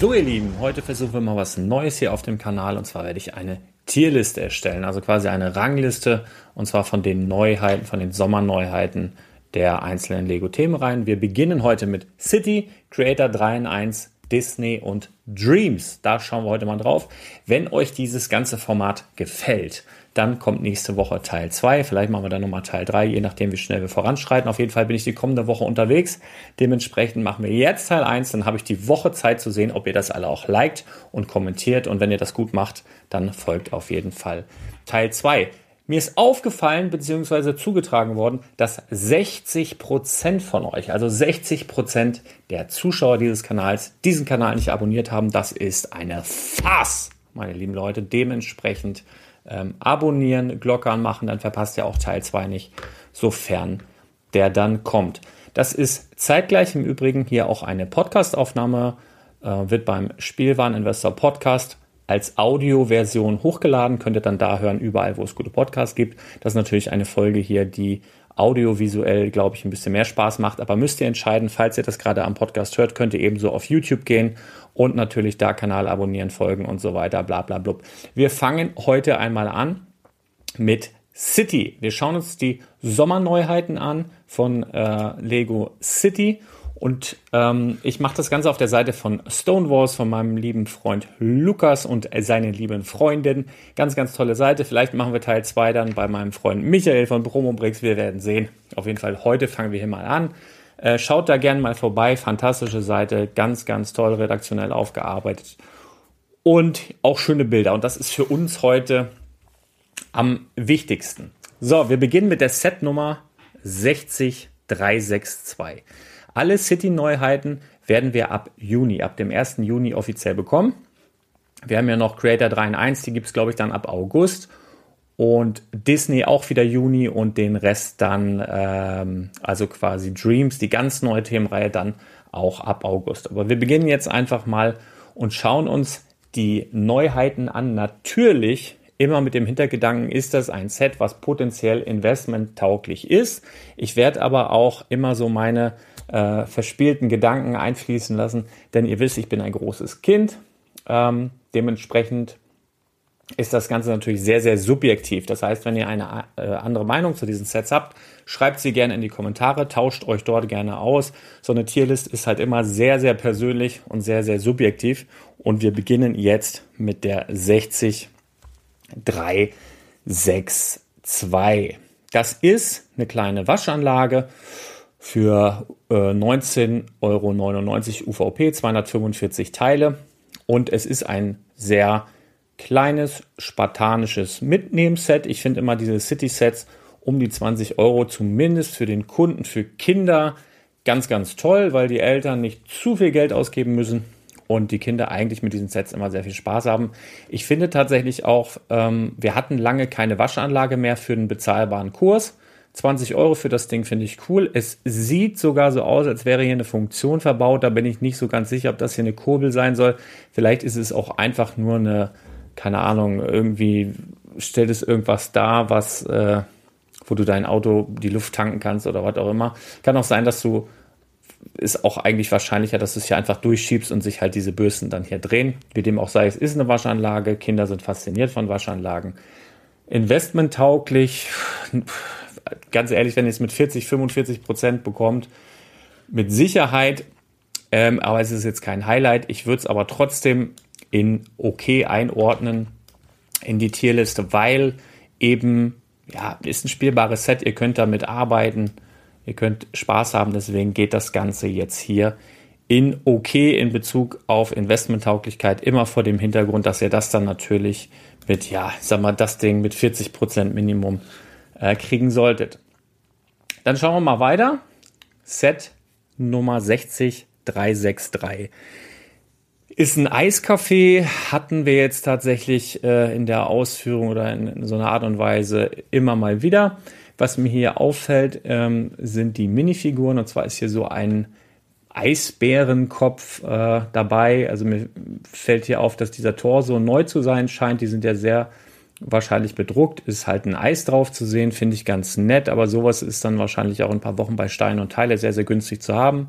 So ihr Lieben, heute versuchen wir mal was Neues hier auf dem Kanal und zwar werde ich eine Tierliste erstellen, also quasi eine Rangliste und zwar von den Neuheiten, von den Sommerneuheiten der einzelnen Lego-Themenreihen. Wir beginnen heute mit City, Creator 3 in 1, Disney und Dreams. Da schauen wir heute mal drauf. Wenn euch dieses ganze Format gefällt, dann kommt nächste Woche Teil 2. Vielleicht machen wir dann nochmal Teil 3, je nachdem, wie schnell wir voranschreiten. Auf jeden Fall bin ich die kommende Woche unterwegs. Dementsprechend machen wir jetzt Teil 1. Dann habe ich die Woche Zeit zu sehen, ob ihr das alle auch liked und kommentiert. Und wenn ihr das gut macht, dann folgt auf jeden Fall Teil 2. Mir ist aufgefallen bzw. zugetragen worden, dass 60% von euch, also 60% der Zuschauer dieses Kanals, diesen Kanal nicht abonniert haben. Das ist eine Farce, meine lieben Leute. Dementsprechend ähm, abonnieren, Glocke anmachen, dann verpasst ihr auch Teil 2 nicht, sofern der dann kommt. Das ist zeitgleich im Übrigen hier auch eine Podcastaufnahme, äh, wird beim Spielwareninvestor Podcast als Audioversion hochgeladen, könnt ihr dann da hören, überall, wo es gute Podcasts gibt. Das ist natürlich eine Folge hier, die audiovisuell, glaube ich, ein bisschen mehr Spaß macht. Aber müsst ihr entscheiden, falls ihr das gerade am Podcast hört, könnt ihr ebenso auf YouTube gehen und natürlich da Kanal abonnieren, folgen und so weiter, bla bla blub. Wir fangen heute einmal an mit City. Wir schauen uns die Sommerneuheiten an von äh, Lego City Und ähm, ich mache das Ganze auf der Seite von Stonewalls, von meinem lieben Freund Lukas und seinen lieben Freundin. Ganz, ganz tolle Seite. Vielleicht machen wir Teil 2 dann bei meinem Freund Michael von Promobrix. Wir werden sehen. Auf jeden Fall, heute fangen wir hier mal an. Äh, schaut da gerne mal vorbei. Fantastische Seite. Ganz, ganz toll redaktionell aufgearbeitet. Und auch schöne Bilder. Und das ist für uns heute am wichtigsten. So, wir beginnen mit der Setnummer 60362. Alle City-Neuheiten werden wir ab Juni, ab dem 1. Juni offiziell bekommen. Wir haben ja noch Creator 3 in 1, die gibt es, glaube ich, dann ab August. Und Disney auch wieder Juni und den Rest dann, ähm, also quasi Dreams, die ganz neue Themenreihe dann auch ab August. Aber wir beginnen jetzt einfach mal und schauen uns die Neuheiten an. Natürlich immer mit dem Hintergedanken, ist das ein Set, was potenziell investmenttauglich ist. Ich werde aber auch immer so meine äh, verspielten Gedanken einfließen lassen, denn ihr wisst, ich bin ein großes Kind. Ähm, dementsprechend ist das Ganze natürlich sehr, sehr subjektiv. Das heißt, wenn ihr eine äh, andere Meinung zu diesen Sets habt, schreibt sie gerne in die Kommentare, tauscht euch dort gerne aus. So eine Tierlist ist halt immer sehr, sehr persönlich und sehr, sehr subjektiv. Und wir beginnen jetzt mit der 60362. Das ist eine kleine Waschanlage für äh, 19,99 Euro UVP, 245 Teile. Und es ist ein sehr kleines, spartanisches Mitnehmset. Ich finde immer diese City-Sets um die 20 Euro, zumindest für den Kunden, für Kinder, ganz, ganz toll, weil die Eltern nicht zu viel Geld ausgeben müssen und die Kinder eigentlich mit diesen Sets immer sehr viel Spaß haben. Ich finde tatsächlich auch, ähm, wir hatten lange keine Waschanlage mehr für einen bezahlbaren Kurs. 20 Euro für das Ding finde ich cool. Es sieht sogar so aus, als wäre hier eine Funktion verbaut. Da bin ich nicht so ganz sicher, ob das hier eine Kurbel sein soll. Vielleicht ist es auch einfach nur eine, keine Ahnung, irgendwie stellt es irgendwas dar, was, äh, wo du dein Auto die Luft tanken kannst oder was auch immer. Kann auch sein, dass du ist auch eigentlich wahrscheinlicher, dass du es hier einfach durchschiebst und sich halt diese Bürsten dann hier drehen. Wie dem auch sei, es ist eine Waschanlage. Kinder sind fasziniert von Waschanlagen. Investmenttauglich, ganz ehrlich, wenn ihr es mit 40, 45 Prozent bekommt, mit Sicherheit, ähm, aber es ist jetzt kein Highlight. Ich würde es aber trotzdem in okay einordnen in die Tierliste, weil eben, ja, ist ein spielbares Set, ihr könnt damit arbeiten, ihr könnt Spaß haben, deswegen geht das Ganze jetzt hier in okay in Bezug auf Investmenttauglichkeit, immer vor dem Hintergrund, dass ihr das dann natürlich mit, ja, sag mal, das Ding mit 40% Minimum äh, kriegen solltet. Dann schauen wir mal weiter. Set Nummer 60363 ist ein Eiskaffee, hatten wir jetzt tatsächlich äh, in der Ausführung oder in, in, so einer Art und Weise immer mal wieder. Was mir hier auffällt, ähm, sind die Minifiguren. Und zwar ist hier so ein Eisbärenkopf äh, dabei. Also mir fällt hier auf, dass dieser Torso neu zu sein scheint. Die sind ja sehr wahrscheinlich bedruckt, ist halt ein Eis drauf zu sehen, finde ich ganz nett, aber sowas ist dann wahrscheinlich auch ein paar Wochen bei Stein und Teile sehr, sehr günstig zu haben.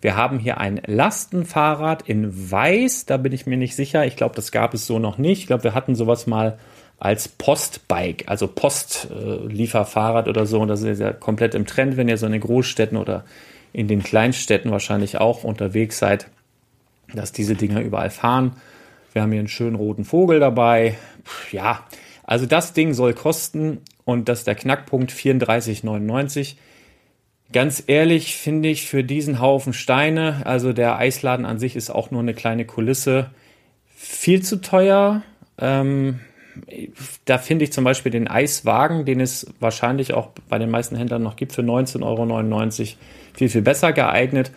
Wir haben hier ein Lastenfahrrad in Weiß, da bin ich mir nicht sicher. Ich glaube, das gab es so noch nicht. Ich glaube, wir hatten sowas mal als Postbike, also Postlieferfahrrad äh, oder so. Und das ist ja komplett im Trend, wenn ihr so in den Großstädten oder in den Kleinstädten wahrscheinlich auch unterwegs seid, dass diese Dinger überall fahren. Wir haben hier einen schönen roten Vogel dabei. Ja, also das Ding soll kosten und das ist der Knackpunkt 34,99. Ganz ehrlich finde ich für diesen Haufen Steine, also der Eisladen an sich ist auch nur eine kleine Kulisse, viel zu teuer. Ähm, da finde ich zum Beispiel den Eiswagen, den es wahrscheinlich auch bei den meisten Händlern noch gibt, für 19,99 Euro viel, viel besser geeignet.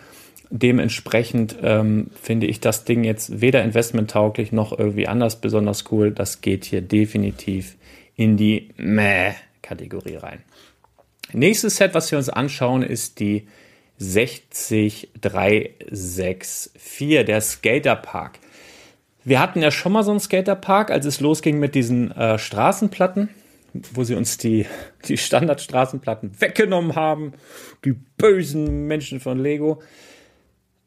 Dementsprechend ähm, finde ich das Ding jetzt weder investmenttauglich noch irgendwie anders besonders cool. Das geht hier definitiv in die Meh-Kategorie rein. Nächstes Set, was wir uns anschauen, ist die 60364, der Skaterpark. Wir hatten ja schon mal so einen Skaterpark, als es losging mit diesen äh, Straßenplatten, wo sie uns die, die Standardstraßenplatten weggenommen haben. Die bösen Menschen von Lego.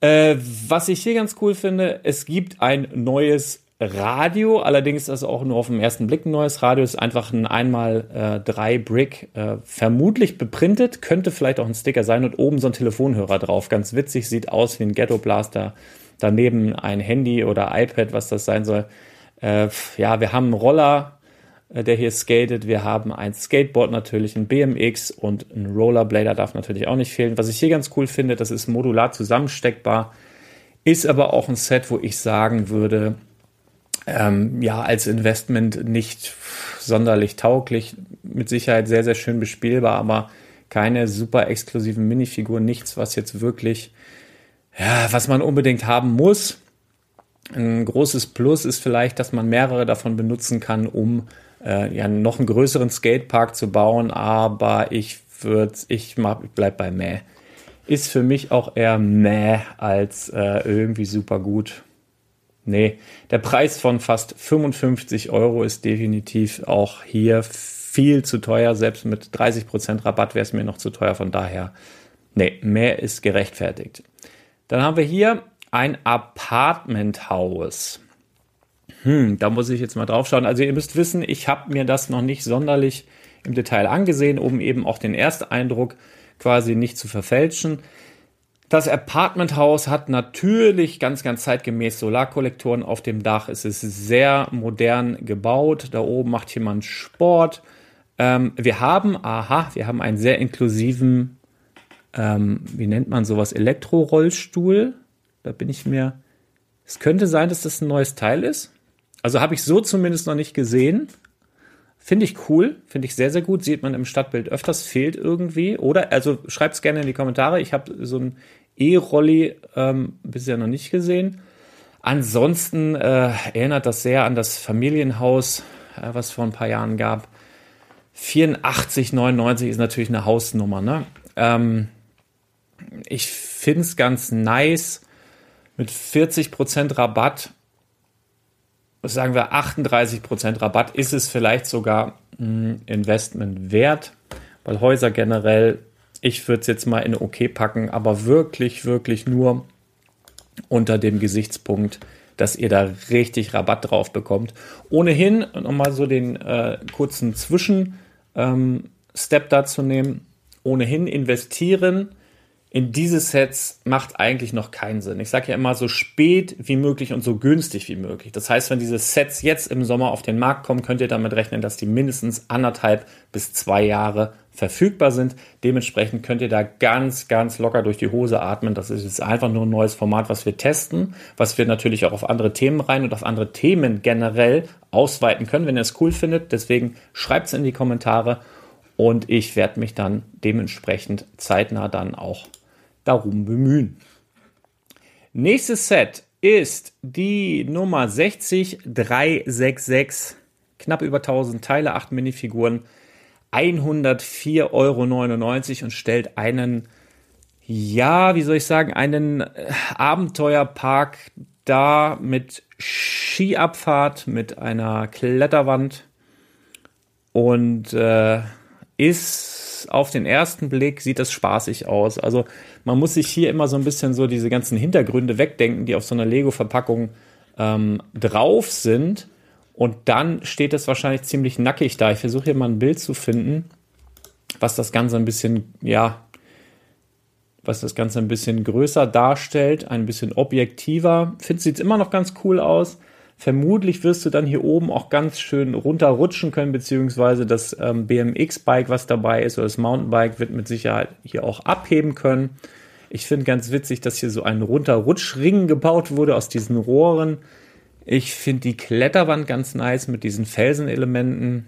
Äh, was ich hier ganz cool finde, es gibt ein neues Radio, allerdings ist das auch nur auf den ersten Blick ein neues Radio, ist einfach ein einmal äh, drei Brick, äh, vermutlich beprintet, könnte vielleicht auch ein Sticker sein und oben so ein Telefonhörer drauf. Ganz witzig, sieht aus wie ein Ghetto Blaster. Daneben ein Handy oder iPad, was das sein soll. Äh, ja, wir haben einen Roller, der hier skatet. Wir haben ein Skateboard natürlich, ein BMX und ein Rollerblader darf natürlich auch nicht fehlen. Was ich hier ganz cool finde, das ist modular zusammensteckbar, ist aber auch ein Set, wo ich sagen würde, ähm, ja, als Investment nicht sonderlich tauglich, mit Sicherheit sehr, sehr schön bespielbar, aber keine super exklusiven Minifiguren, nichts, was jetzt wirklich, ja, was man unbedingt haben muss. Ein großes Plus ist vielleicht, dass man mehrere davon benutzen kann, um äh, ja noch einen größeren Skatepark zu bauen, aber ich würde, ich, ich bleib bei Mäh. Ist für mich auch eher Mäh als äh, irgendwie super gut. Nee, der Preis von fast 55 Euro ist definitiv auch hier viel zu teuer. Selbst mit 30% Rabatt wäre es mir noch zu teuer. Von daher, nee, mehr ist gerechtfertigt. Dann haben wir hier ein Apartmenthaus. Hm, da muss ich jetzt mal drauf schauen. Also ihr müsst wissen, ich habe mir das noch nicht sonderlich im Detail angesehen, um eben auch den Ersteindruck quasi nicht zu verfälschen. Das Apartmenthaus hat natürlich ganz, ganz zeitgemäß Solarkollektoren auf dem Dach. Es ist sehr modern gebaut. Da oben macht jemand Sport. Ähm, wir haben, aha, wir haben einen sehr inklusiven, ähm, wie nennt man sowas, Elektrorollstuhl. Da bin ich mir. Es könnte sein, dass das ein neues Teil ist. Also habe ich so zumindest noch nicht gesehen. Finde ich cool, finde ich sehr, sehr gut. Sieht man im Stadtbild öfters, fehlt irgendwie. Oder, also schreibt es gerne in die Kommentare. Ich habe so ein E-Rolli ähm, bisher noch nicht gesehen. Ansonsten äh, erinnert das sehr an das Familienhaus, äh, was es vor ein paar Jahren gab. 84, 99 ist natürlich eine Hausnummer. Ne? Ähm, ich finde es ganz nice. Mit 40% Rabatt, sagen wir 38% Rabatt, ist es vielleicht sogar ein Investment wert, weil Häuser generell ich würde es jetzt mal in OK packen, aber wirklich, wirklich nur unter dem Gesichtspunkt, dass ihr da richtig Rabatt drauf bekommt. Ohnehin, nochmal so den äh, kurzen Zwischenstep ähm, dazu nehmen, ohnehin investieren in diese Sets macht eigentlich noch keinen Sinn. Ich sage ja immer so spät wie möglich und so günstig wie möglich. Das heißt, wenn diese Sets jetzt im Sommer auf den Markt kommen, könnt ihr damit rechnen, dass die mindestens anderthalb bis zwei Jahre verfügbar sind. Dementsprechend könnt ihr da ganz, ganz locker durch die Hose atmen. Das ist jetzt einfach nur ein neues Format, was wir testen, was wir natürlich auch auf andere Themen rein und auf andere Themen generell ausweiten können, wenn ihr es cool findet. Deswegen schreibt es in die Kommentare und ich werde mich dann dementsprechend zeitnah dann auch darum bemühen. Nächstes Set ist die Nummer 60366. Knapp über 1000 Teile, 8 Minifiguren, 104,99 Euro und stellt einen, ja, wie soll ich sagen, einen äh, Abenteuerpark dar mit Skiabfahrt, mit einer Kletterwand und äh, ist auf den ersten Blick sieht das spaßig aus. Also man muss sich hier immer so ein bisschen so diese ganzen Hintergründe wegdenken, die auf so einer Lego-Verpackung ähm, drauf sind. Und dann steht es wahrscheinlich ziemlich nackig da. Ich versuche hier mal ein Bild zu finden, was das Ganze ein bisschen, ja, was das Ganze ein bisschen größer darstellt, ein bisschen objektiver. Finde, sieht immer noch ganz cool aus. Vermutlich wirst du dann hier oben auch ganz schön runterrutschen können, beziehungsweise das ähm, BMX-Bike, was dabei ist, oder das Mountainbike, wird mit Sicherheit hier auch abheben können. Ich finde ganz witzig, dass hier so ein Runterrutschring gebaut wurde aus diesen Rohren. Ich finde die Kletterwand ganz nice mit diesen Felsenelementen.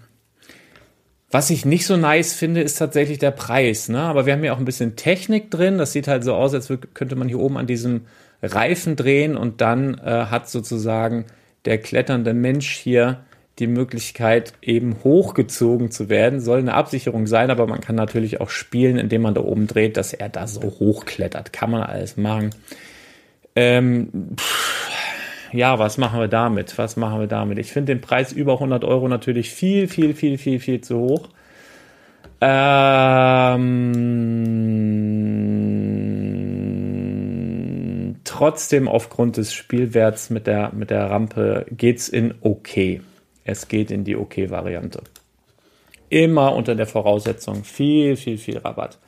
Was ich nicht so nice finde, ist tatsächlich der Preis. Ne? Aber wir haben hier auch ein bisschen Technik drin. Das sieht halt so aus, als könnte man hier oben an diesem Reifen drehen und dann äh, hat sozusagen der kletternde Mensch hier die Möglichkeit, eben hochgezogen zu werden. Soll eine Absicherung sein, aber man kann natürlich auch spielen, indem man da oben dreht, dass er da so hochklettert. Kann man alles machen. Ähm, pff, ja, was machen wir damit? Was machen wir damit? Ich finde den Preis über 100 Euro natürlich viel, viel, viel, viel, viel zu hoch. Ähm, trotzdem aufgrund des Spielwerts mit der, mit der Rampe geht's in okay. Es geht in die okay Variante. Immer unter der Voraussetzung viel, viel, viel Rabatt.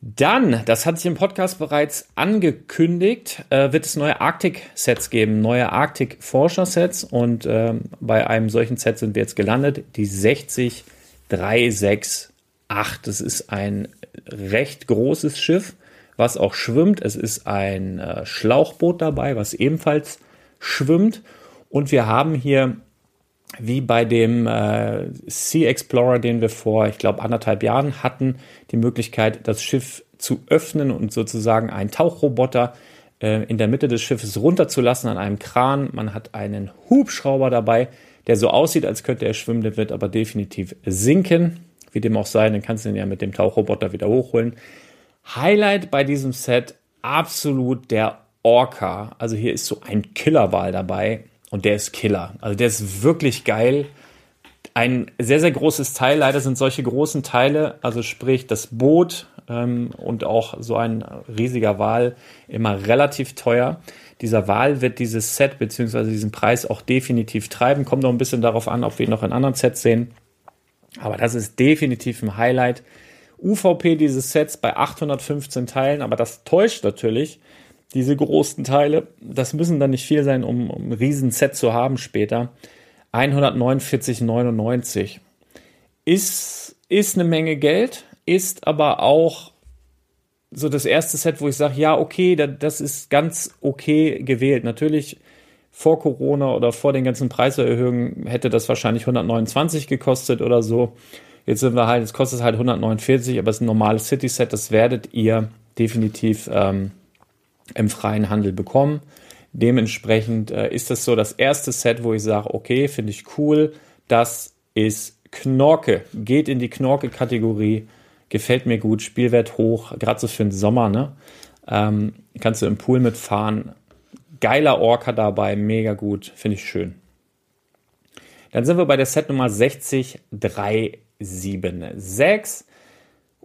Dann, das hat sich im Podcast bereits angekündigt, äh, wird es neue Arktik-Sets geben, neue Arktik-Forscher-Sets. Und äh, bei einem solchen Set sind wir jetzt gelandet, die 60368. Das ist ein recht großes Schiff, was auch schwimmt. Es ist ein äh, Schlauchboot dabei, was ebenfalls schwimmt. Und wir haben hier wie bei dem äh, Sea Explorer, den wir vor, ich glaube, anderthalb Jahren hatten, die Möglichkeit, das Schiff zu öffnen und sozusagen einen Tauchroboter äh, in der Mitte des Schiffes runterzulassen an einem Kran. Man hat einen Hubschrauber dabei, der so aussieht, als könnte er schwimmen, der wird aber definitiv sinken. Wie dem auch sei, dann kannst du ihn ja mit dem Tauchroboter wieder hochholen. Highlight bei diesem Set absolut der Orca. Also hier ist so ein Killerwal dabei und der ist Killer. Also der ist wirklich geil. Ein sehr, sehr großes Teil. Leider sind solche großen Teile, also sprich das Boot ähm, und auch so ein riesiger Wal, immer relativ teuer. Dieser Wal wird dieses Set bzw. diesen Preis auch definitiv treiben. Kommt noch ein bisschen darauf an, ob wir ihn noch in anderen Sets sehen. Aber das ist definitiv ein Highlight. UVP dieses Sets bei 815 Teilen, aber das täuscht natürlich, diese großen Teile, das müssen dann nicht viel sein, um, um ein Riesenset zu haben später. 149,99 ist, ist eine Menge Geld, ist aber auch so das erste Set, wo ich sage, ja, okay, das ist ganz okay gewählt. Natürlich vor Corona oder vor den ganzen Preiserhöhungen hätte das wahrscheinlich 129 gekostet oder so. Jetzt sind wir halt, es kostet halt 149, aber es ist ein normales City-Set, das werdet ihr definitiv ähm, im freien Handel bekommen. Dementsprechend äh, ist das so das erste Set, wo ich sage, okay, finde ich cool. Das ist Knorke, geht in die Knorke-Kategorie, gefällt mir gut, Spielwert hoch, gerade so für den Sommer, ne? Ähm, kannst du im Pool mitfahren. Geiler Orca dabei, mega gut, finde ich schön. Dann sind wir bei der Set Nummer 60376.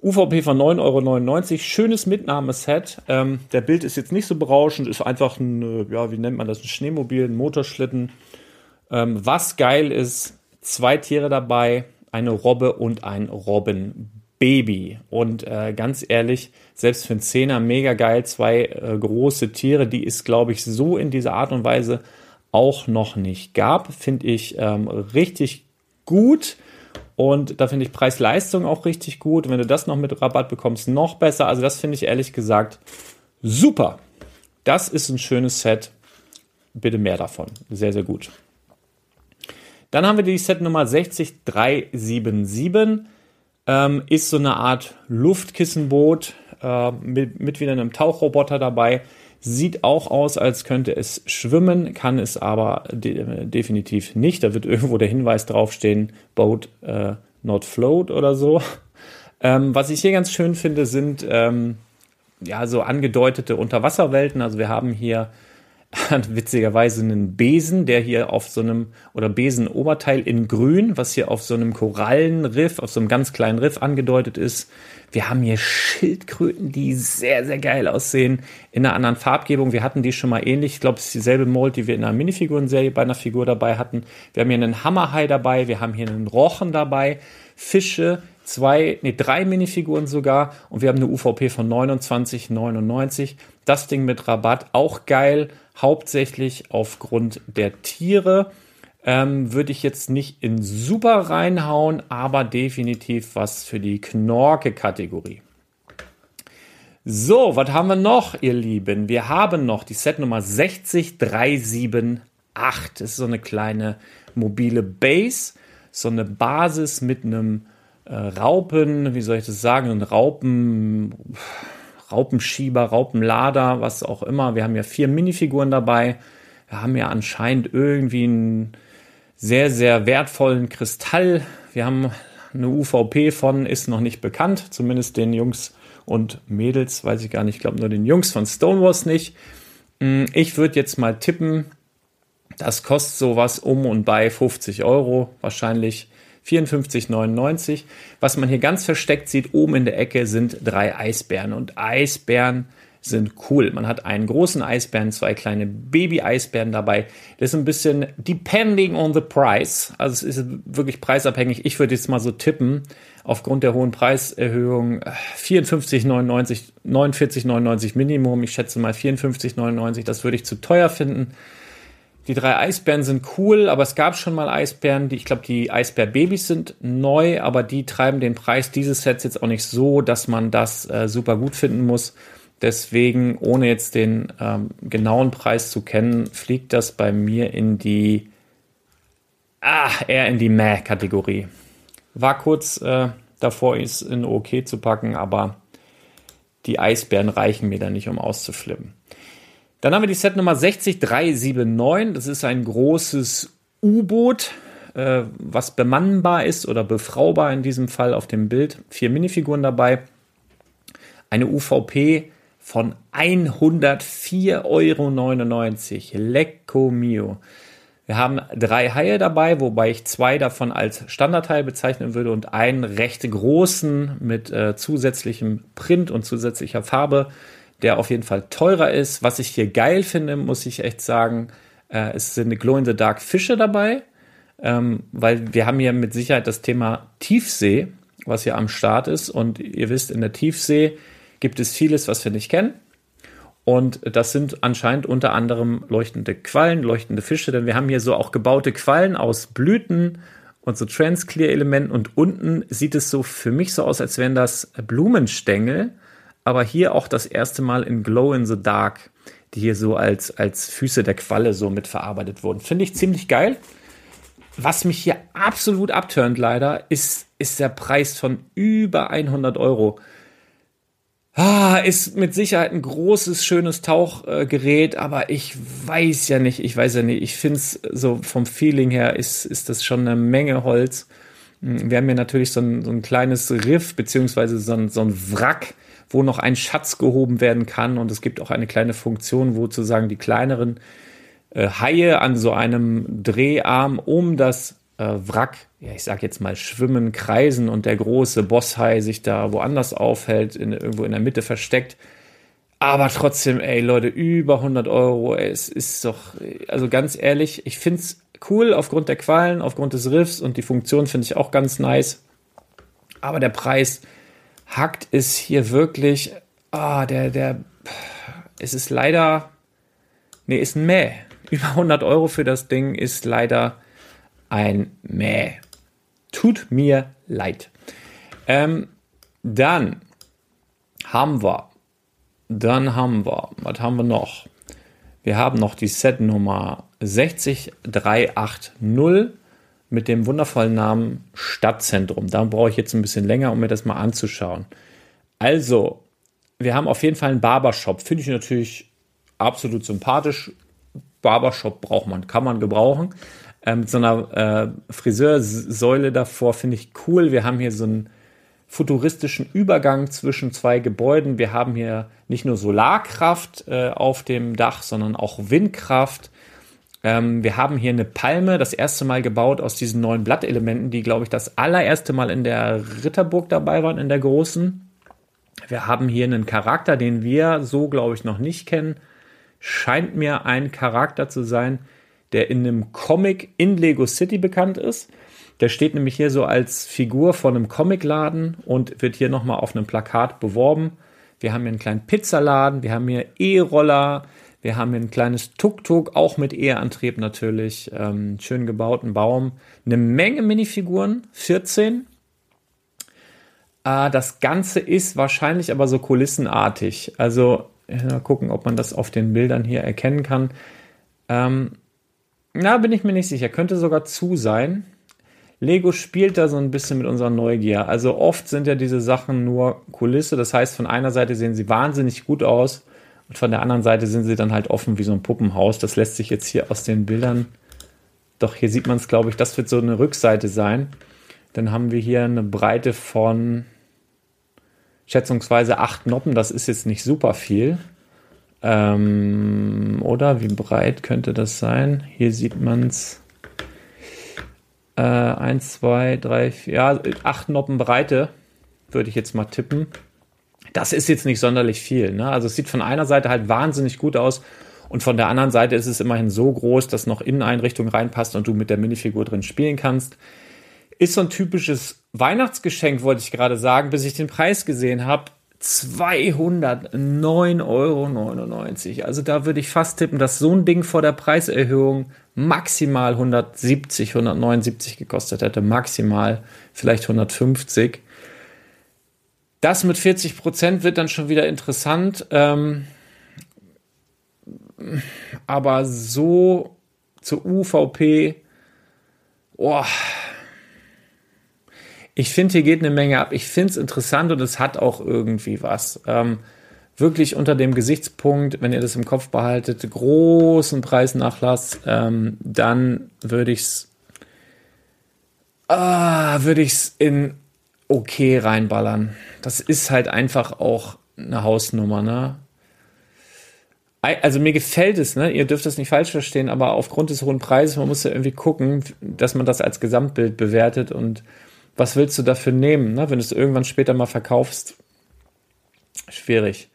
UVP von 9,99 Euro. Schönes Mitnahmeset. Ähm, der Bild ist jetzt nicht so berauschend, ist einfach ein, äh, ja, wie nennt man das, ein Schneemobil, ein Motorschlitten. Ähm, was geil ist, zwei Tiere dabei, eine Robbe und ein Robbenbaby. Und äh, ganz ehrlich, selbst für einen Zehner mega geil, zwei äh, große Tiere, die es, glaube ich, so in dieser Art und Weise auch noch nicht gab. Finde ich ähm, richtig gut. Und da finde ich Preis-Leistung auch richtig gut. wenn du das noch mit Rabatt bekommst, noch besser. Also das finde ich ehrlich gesagt super. Das ist ein schönes Set. Bitte mehr davon. Sehr, sehr gut. Dann haben wir die Set Nummer 60377. Ähm, ist so eine Art Luftkissenboot äh, mit, mit wieder einem Tauchroboter dabei. Sieht auch aus, als könnte es schwimmen, kann es aber de definitiv nicht. Da wird irgendwo der Hinweis draufstehen, Boat äh, not float oder so. Ähm, was ich hier ganz schön finde, sind ähm, ja so angedeutete Unterwasserwelten. Also wir haben hier witzigerweise einen Besen, der hier auf so einem, oder Besenoberteil in grün, was hier auf so einem Korallenriff, auf so einem ganz kleinen Riff angedeutet ist. Wir haben hier Schildkröten, die sehr, sehr geil aussehen, in einer anderen Farbgebung. Wir hatten die schon mal ähnlich. Ich glaube, es ist dieselbe Mold, die wir in einer Minifigurenserie bei einer Figur dabei hatten. Wir haben hier einen Hammerhai dabei, wir haben hier einen Rochen dabei, Fische, zwei, nee, drei Minifiguren sogar und wir haben eine UVP von 29,99. Das Ding mit Rabatt auch geil, hauptsächlich aufgrund der Tiere. Ähm, würde ich jetzt nicht in super reinhauen, aber definitiv was für die Knorke-Kategorie. So, was haben wir noch, ihr Lieben? Wir haben noch die Set Nummer 60378. Das ist so eine kleine mobile Base, so eine Basis mit einem äh, Raupen, wie soll ich das sagen, ein Raupen, Raupenschieber, Raupenlader, was auch immer. Wir haben ja vier Minifiguren dabei. Wir haben ja anscheinend irgendwie einen sehr, sehr wertvollen Kristall. Wir haben eine UVP von, ist noch nicht bekannt, zumindest den Jungs und Mädels, weiß ich gar nicht, ich glaube nur den Jungs von Stonewalls nicht. Hm, ich würde jetzt mal tippen, das kostet sowas um und bei 50 Euro wahrscheinlich. 54,99. Was man hier ganz versteckt sieht, oben in der Ecke sind drei Eisbären. Und Eisbären sind cool. Man hat einen großen Eisbären, zwei kleine Baby-Eisbären dabei. Das ist ein bisschen depending on the price. Also es ist wirklich preisabhängig. Ich würde jetzt mal so tippen, aufgrund der hohen Preiserhöhung 54,99, 49,99 Minimum. Ich schätze mal 54,99. Das würde ich zu teuer finden. Die drei Eisbären sind cool, aber es gab schon mal Eisbären, die, ich glaube, die Eisbär-Babys sind neu, aber die treiben den Preis dieses Sets jetzt auch nicht so, dass man das äh, super gut finden muss. Deswegen, ohne jetzt den ähm, genauen Preis zu kennen, fliegt das bei mir in die, ah, eher in die Meh-Kategorie. War kurz äh, davor, es in OK zu packen, aber die Eisbären reichen mir da nicht, um auszuflippen. Dann haben wir die Set Nummer 60379. Das ist ein großes U-Boot, äh, was bemannbar ist oder befraubar in diesem Fall auf dem Bild. Vier Minifiguren dabei. Eine UVP von 104,99 Euro. Lecco mio. Wir haben drei Haie dabei, wobei ich zwei davon als Standardteil bezeichnen würde und einen recht großen mit äh, zusätzlichem Print und zusätzlicher Farbe der auf jeden Fall teurer ist. Was ich hier geil finde, muss ich echt sagen, äh, es sind Glow-in-the-Dark Fische dabei, ähm, weil wir haben hier mit Sicherheit das Thema Tiefsee, was hier am Start ist. Und ihr wisst, in der Tiefsee gibt es vieles, was wir nicht kennen. Und das sind anscheinend unter anderem leuchtende Quallen, leuchtende Fische, denn wir haben hier so auch gebaute Quallen aus Blüten und so Transclear-Elementen und unten sieht es so für mich so aus, als wären das Blumenstängel aber hier auch das erste Mal in Glow in the Dark, die hier so als, als Füße der Qualle so mit verarbeitet wurden. Finde ich ziemlich geil. Was mich hier absolut abturnt leider, ist, ist der Preis von über 100 Euro. Ah, ist mit Sicherheit ein großes, schönes Tauchgerät, aber ich weiß ja nicht, ich weiß ja nicht, ich finde es so vom Feeling her ist, ist das schon eine Menge Holz. Hm, wir haben hier natürlich so ein, so ein kleines Riff, beziehungsweise so ein, so ein Wrack, wo noch ein Schatz gehoben werden kann. Und es gibt auch eine kleine Funktion, wo sozusagen die kleineren äh, Haie an so einem Dreharm um das äh, Wrack, ja, ich sag jetzt mal, schwimmen, kreisen und der große Bosshai sich da woanders aufhält, in, irgendwo in der Mitte versteckt. Aber trotzdem, ey, Leute, über 100 Euro, ey, es ist doch, also ganz ehrlich, ich find's cool aufgrund der Qualen, aufgrund des Riffs und die Funktion finde ich auch ganz nice. Aber der Preis, hackt es hier wirklich, ah, der, der, es ist leider, nee, ist ein Mäh. Über 100 Euro für das Ding ist leider ein Mäh. Tut mir leid. Ähm, dann haben wir, dann haben wir, was haben wir noch? Wir haben noch die Set Nummer 60380 mit dem wundervollen Namen Stadtzentrum. Da brauche ich jetzt ein bisschen länger, um mir das mal anzuschauen. Also, wir haben auf jeden Fall einen Barbershop. Finde ich natürlich absolut sympathisch. Barbershop braucht man, kann man gebrauchen. Ähm, mit so einer äh, Friseursäule davor finde ich cool. Wir haben hier so einen futuristischen Übergang zwischen zwei Gebäuden. Wir haben hier nicht nur Solarkraft äh, auf dem Dach, sondern auch Windkraft. Ähm, wir haben hier eine Palme, das erste Mal gebaut aus diesen neuen Blattelementen, die, glaube ich, das allererste Mal in der Ritterburg dabei waren, in der großen. Wir haben hier einen Charakter, den wir so, glaube ich, noch nicht kennen. Scheint mir ein Charakter zu sein, der in einem Comic in Lego City bekannt ist. Der steht nämlich hier so als Figur von einem Comicladen und wird hier nochmal auf einem Plakat beworben. Wir haben hier einen kleinen Pizzaladen, wir haben hier E-Roller, wir haben hier ein kleines Tuk-Tuk, auch mit E-Antrieb natürlich, ähm, schön gebauten Baum, eine Menge Minifiguren, 14. Äh, das Ganze ist wahrscheinlich aber so kulissenartig. Also mal gucken, ob man das auf den Bildern hier erkennen kann. Ähm, na, bin ich mir nicht sicher. Könnte sogar zu sein. Lego spielt da so ein bisschen mit unserer Neugier. Also oft sind ja diese Sachen nur Kulisse. Das heißt, von einer Seite sehen sie wahnsinnig gut aus und von der anderen Seite sind sie dann halt offen wie so ein Puppenhaus. Das lässt sich jetzt hier aus den Bildern. Doch hier sieht man es, glaube ich, das wird so eine Rückseite sein. Dann haben wir hier eine Breite von schätzungsweise acht Noppen. Das ist jetzt nicht super viel. Ähm, oder wie breit könnte das sein? Hier sieht man es. Äh, eins, zwei, drei, vier, ja, acht Noppen Breite, würde ich jetzt mal tippen. Das ist jetzt nicht sonderlich viel. Ne? Also es sieht von einer Seite halt wahnsinnig gut aus und von der anderen Seite ist es immerhin so groß, dass noch Inneneinrichtung reinpasst und du mit der Minifigur drin spielen kannst. Ist so ein typisches Weihnachtsgeschenk, wollte ich gerade sagen, bis ich den Preis gesehen habe. 209,99 Euro. Also da würde ich fast tippen, dass so ein Ding vor der Preiserhöhung maximal 170, 179 gekostet hätte. Maximal vielleicht 150. Das mit 40 Prozent wird dann schon wieder interessant. Ähm, aber so zur UVP, oh, ich finde, hier geht eine Menge ab. Ich finde es interessant und es hat auch irgendwie was. Ähm, wirklich unter dem Gesichtspunkt, wenn ihr das im Kopf behaltet, großen Preisnachlass, ähm, dann würde ich es ah, würde ich es in okay reinballern. Das ist halt einfach auch eine Hausnummer, ne? Also mir gefällt es, ne? Ihr dürft das nicht falsch verstehen, aber aufgrund des hohen Preises, man muss ja irgendwie gucken, dass man das als Gesamtbild bewertet und was willst du dafür nehmen, ne? wenn du es irgendwann später mal verkaufst? Schwierig.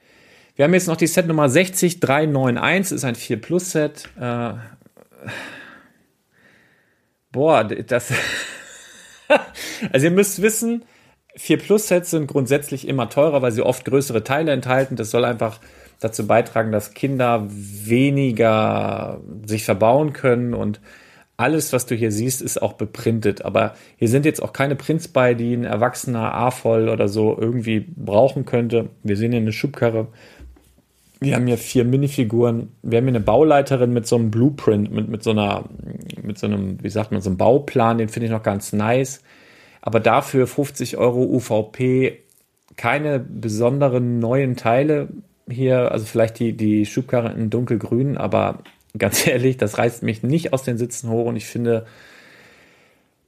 Wir haben jetzt noch die Set Nummer 60391, ist ein 4 Plus Set. Äh, boah, das. also ihr müsst wissen, 4 Plus Sets sind grundsätzlich immer teurer, weil sie oft größere Teile enthalten. Das soll einfach dazu beitragen, dass Kinder weniger sich verbauen können und alles, was du hier siehst, ist auch beprintet. Aber hier sind jetzt auch keine Prints bei, die ein erwachsener A-Voll oder so irgendwie brauchen könnte. Wir sehen hier eine Schubkarre. Wir haben hier vier Minifiguren. Wir haben hier eine Bauleiterin mit so einem Blueprint, mit, mit so einer, mit so einem, wie sagt man, so einem Bauplan. Den finde ich noch ganz nice. Aber dafür 50 Euro UVP, keine besonderen neuen Teile hier. Also vielleicht die, die Schubkarre in dunkelgrün, aber ganz ehrlich, das reißt mich nicht aus den Sitzen hoch und ich finde,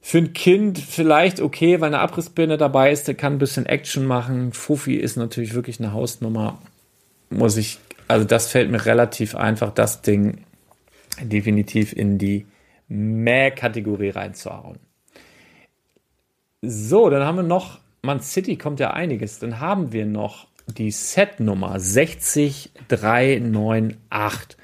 für ein Kind vielleicht okay, weil eine Abrissbirne dabei ist, der kann ein bisschen Action machen. Fufi ist natürlich wirklich eine Hausnummer. Muss ich, also das fällt mir relativ einfach, das Ding definitiv in die Mäh-Kategorie reinzuhauen. So, dann haben wir noch, Man City kommt ja einiges. Dann haben wir noch die Set-Nummer 60398.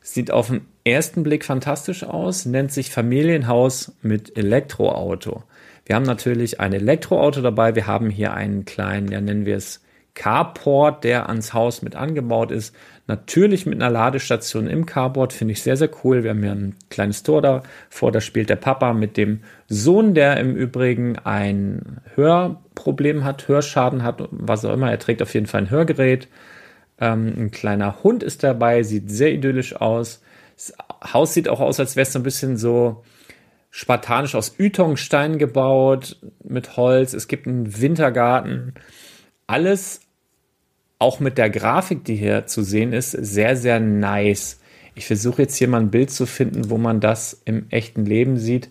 Sieht auf den ersten Blick fantastisch aus, nennt sich Familienhaus mit Elektroauto. Wir haben natürlich ein Elektroauto dabei. Wir haben hier einen kleinen, ja nennen wir es Carport, der ans Haus mit angebaut ist. Natürlich mit einer Ladestation im Carport, finde ich sehr, sehr cool. Wir haben hier ein kleines Tor davor, da spielt der Papa mit dem Sohn, der im Übrigen ein Hörproblem hat, Hörschaden hat, was auch immer. Er trägt auf jeden Fall ein Hörgerät. Ähm, ein kleiner Hund ist dabei, sieht sehr idyllisch aus. Das Haus sieht auch aus, als wäre es so ein bisschen so spartanisch aus Ytongstein gebaut, mit Holz. Es gibt einen Wintergarten. Alles, auch mit der Grafik, die hier zu sehen ist, sehr, sehr nice. Ich versuche jetzt hier mal ein Bild zu finden, wo man das im echten Leben sieht.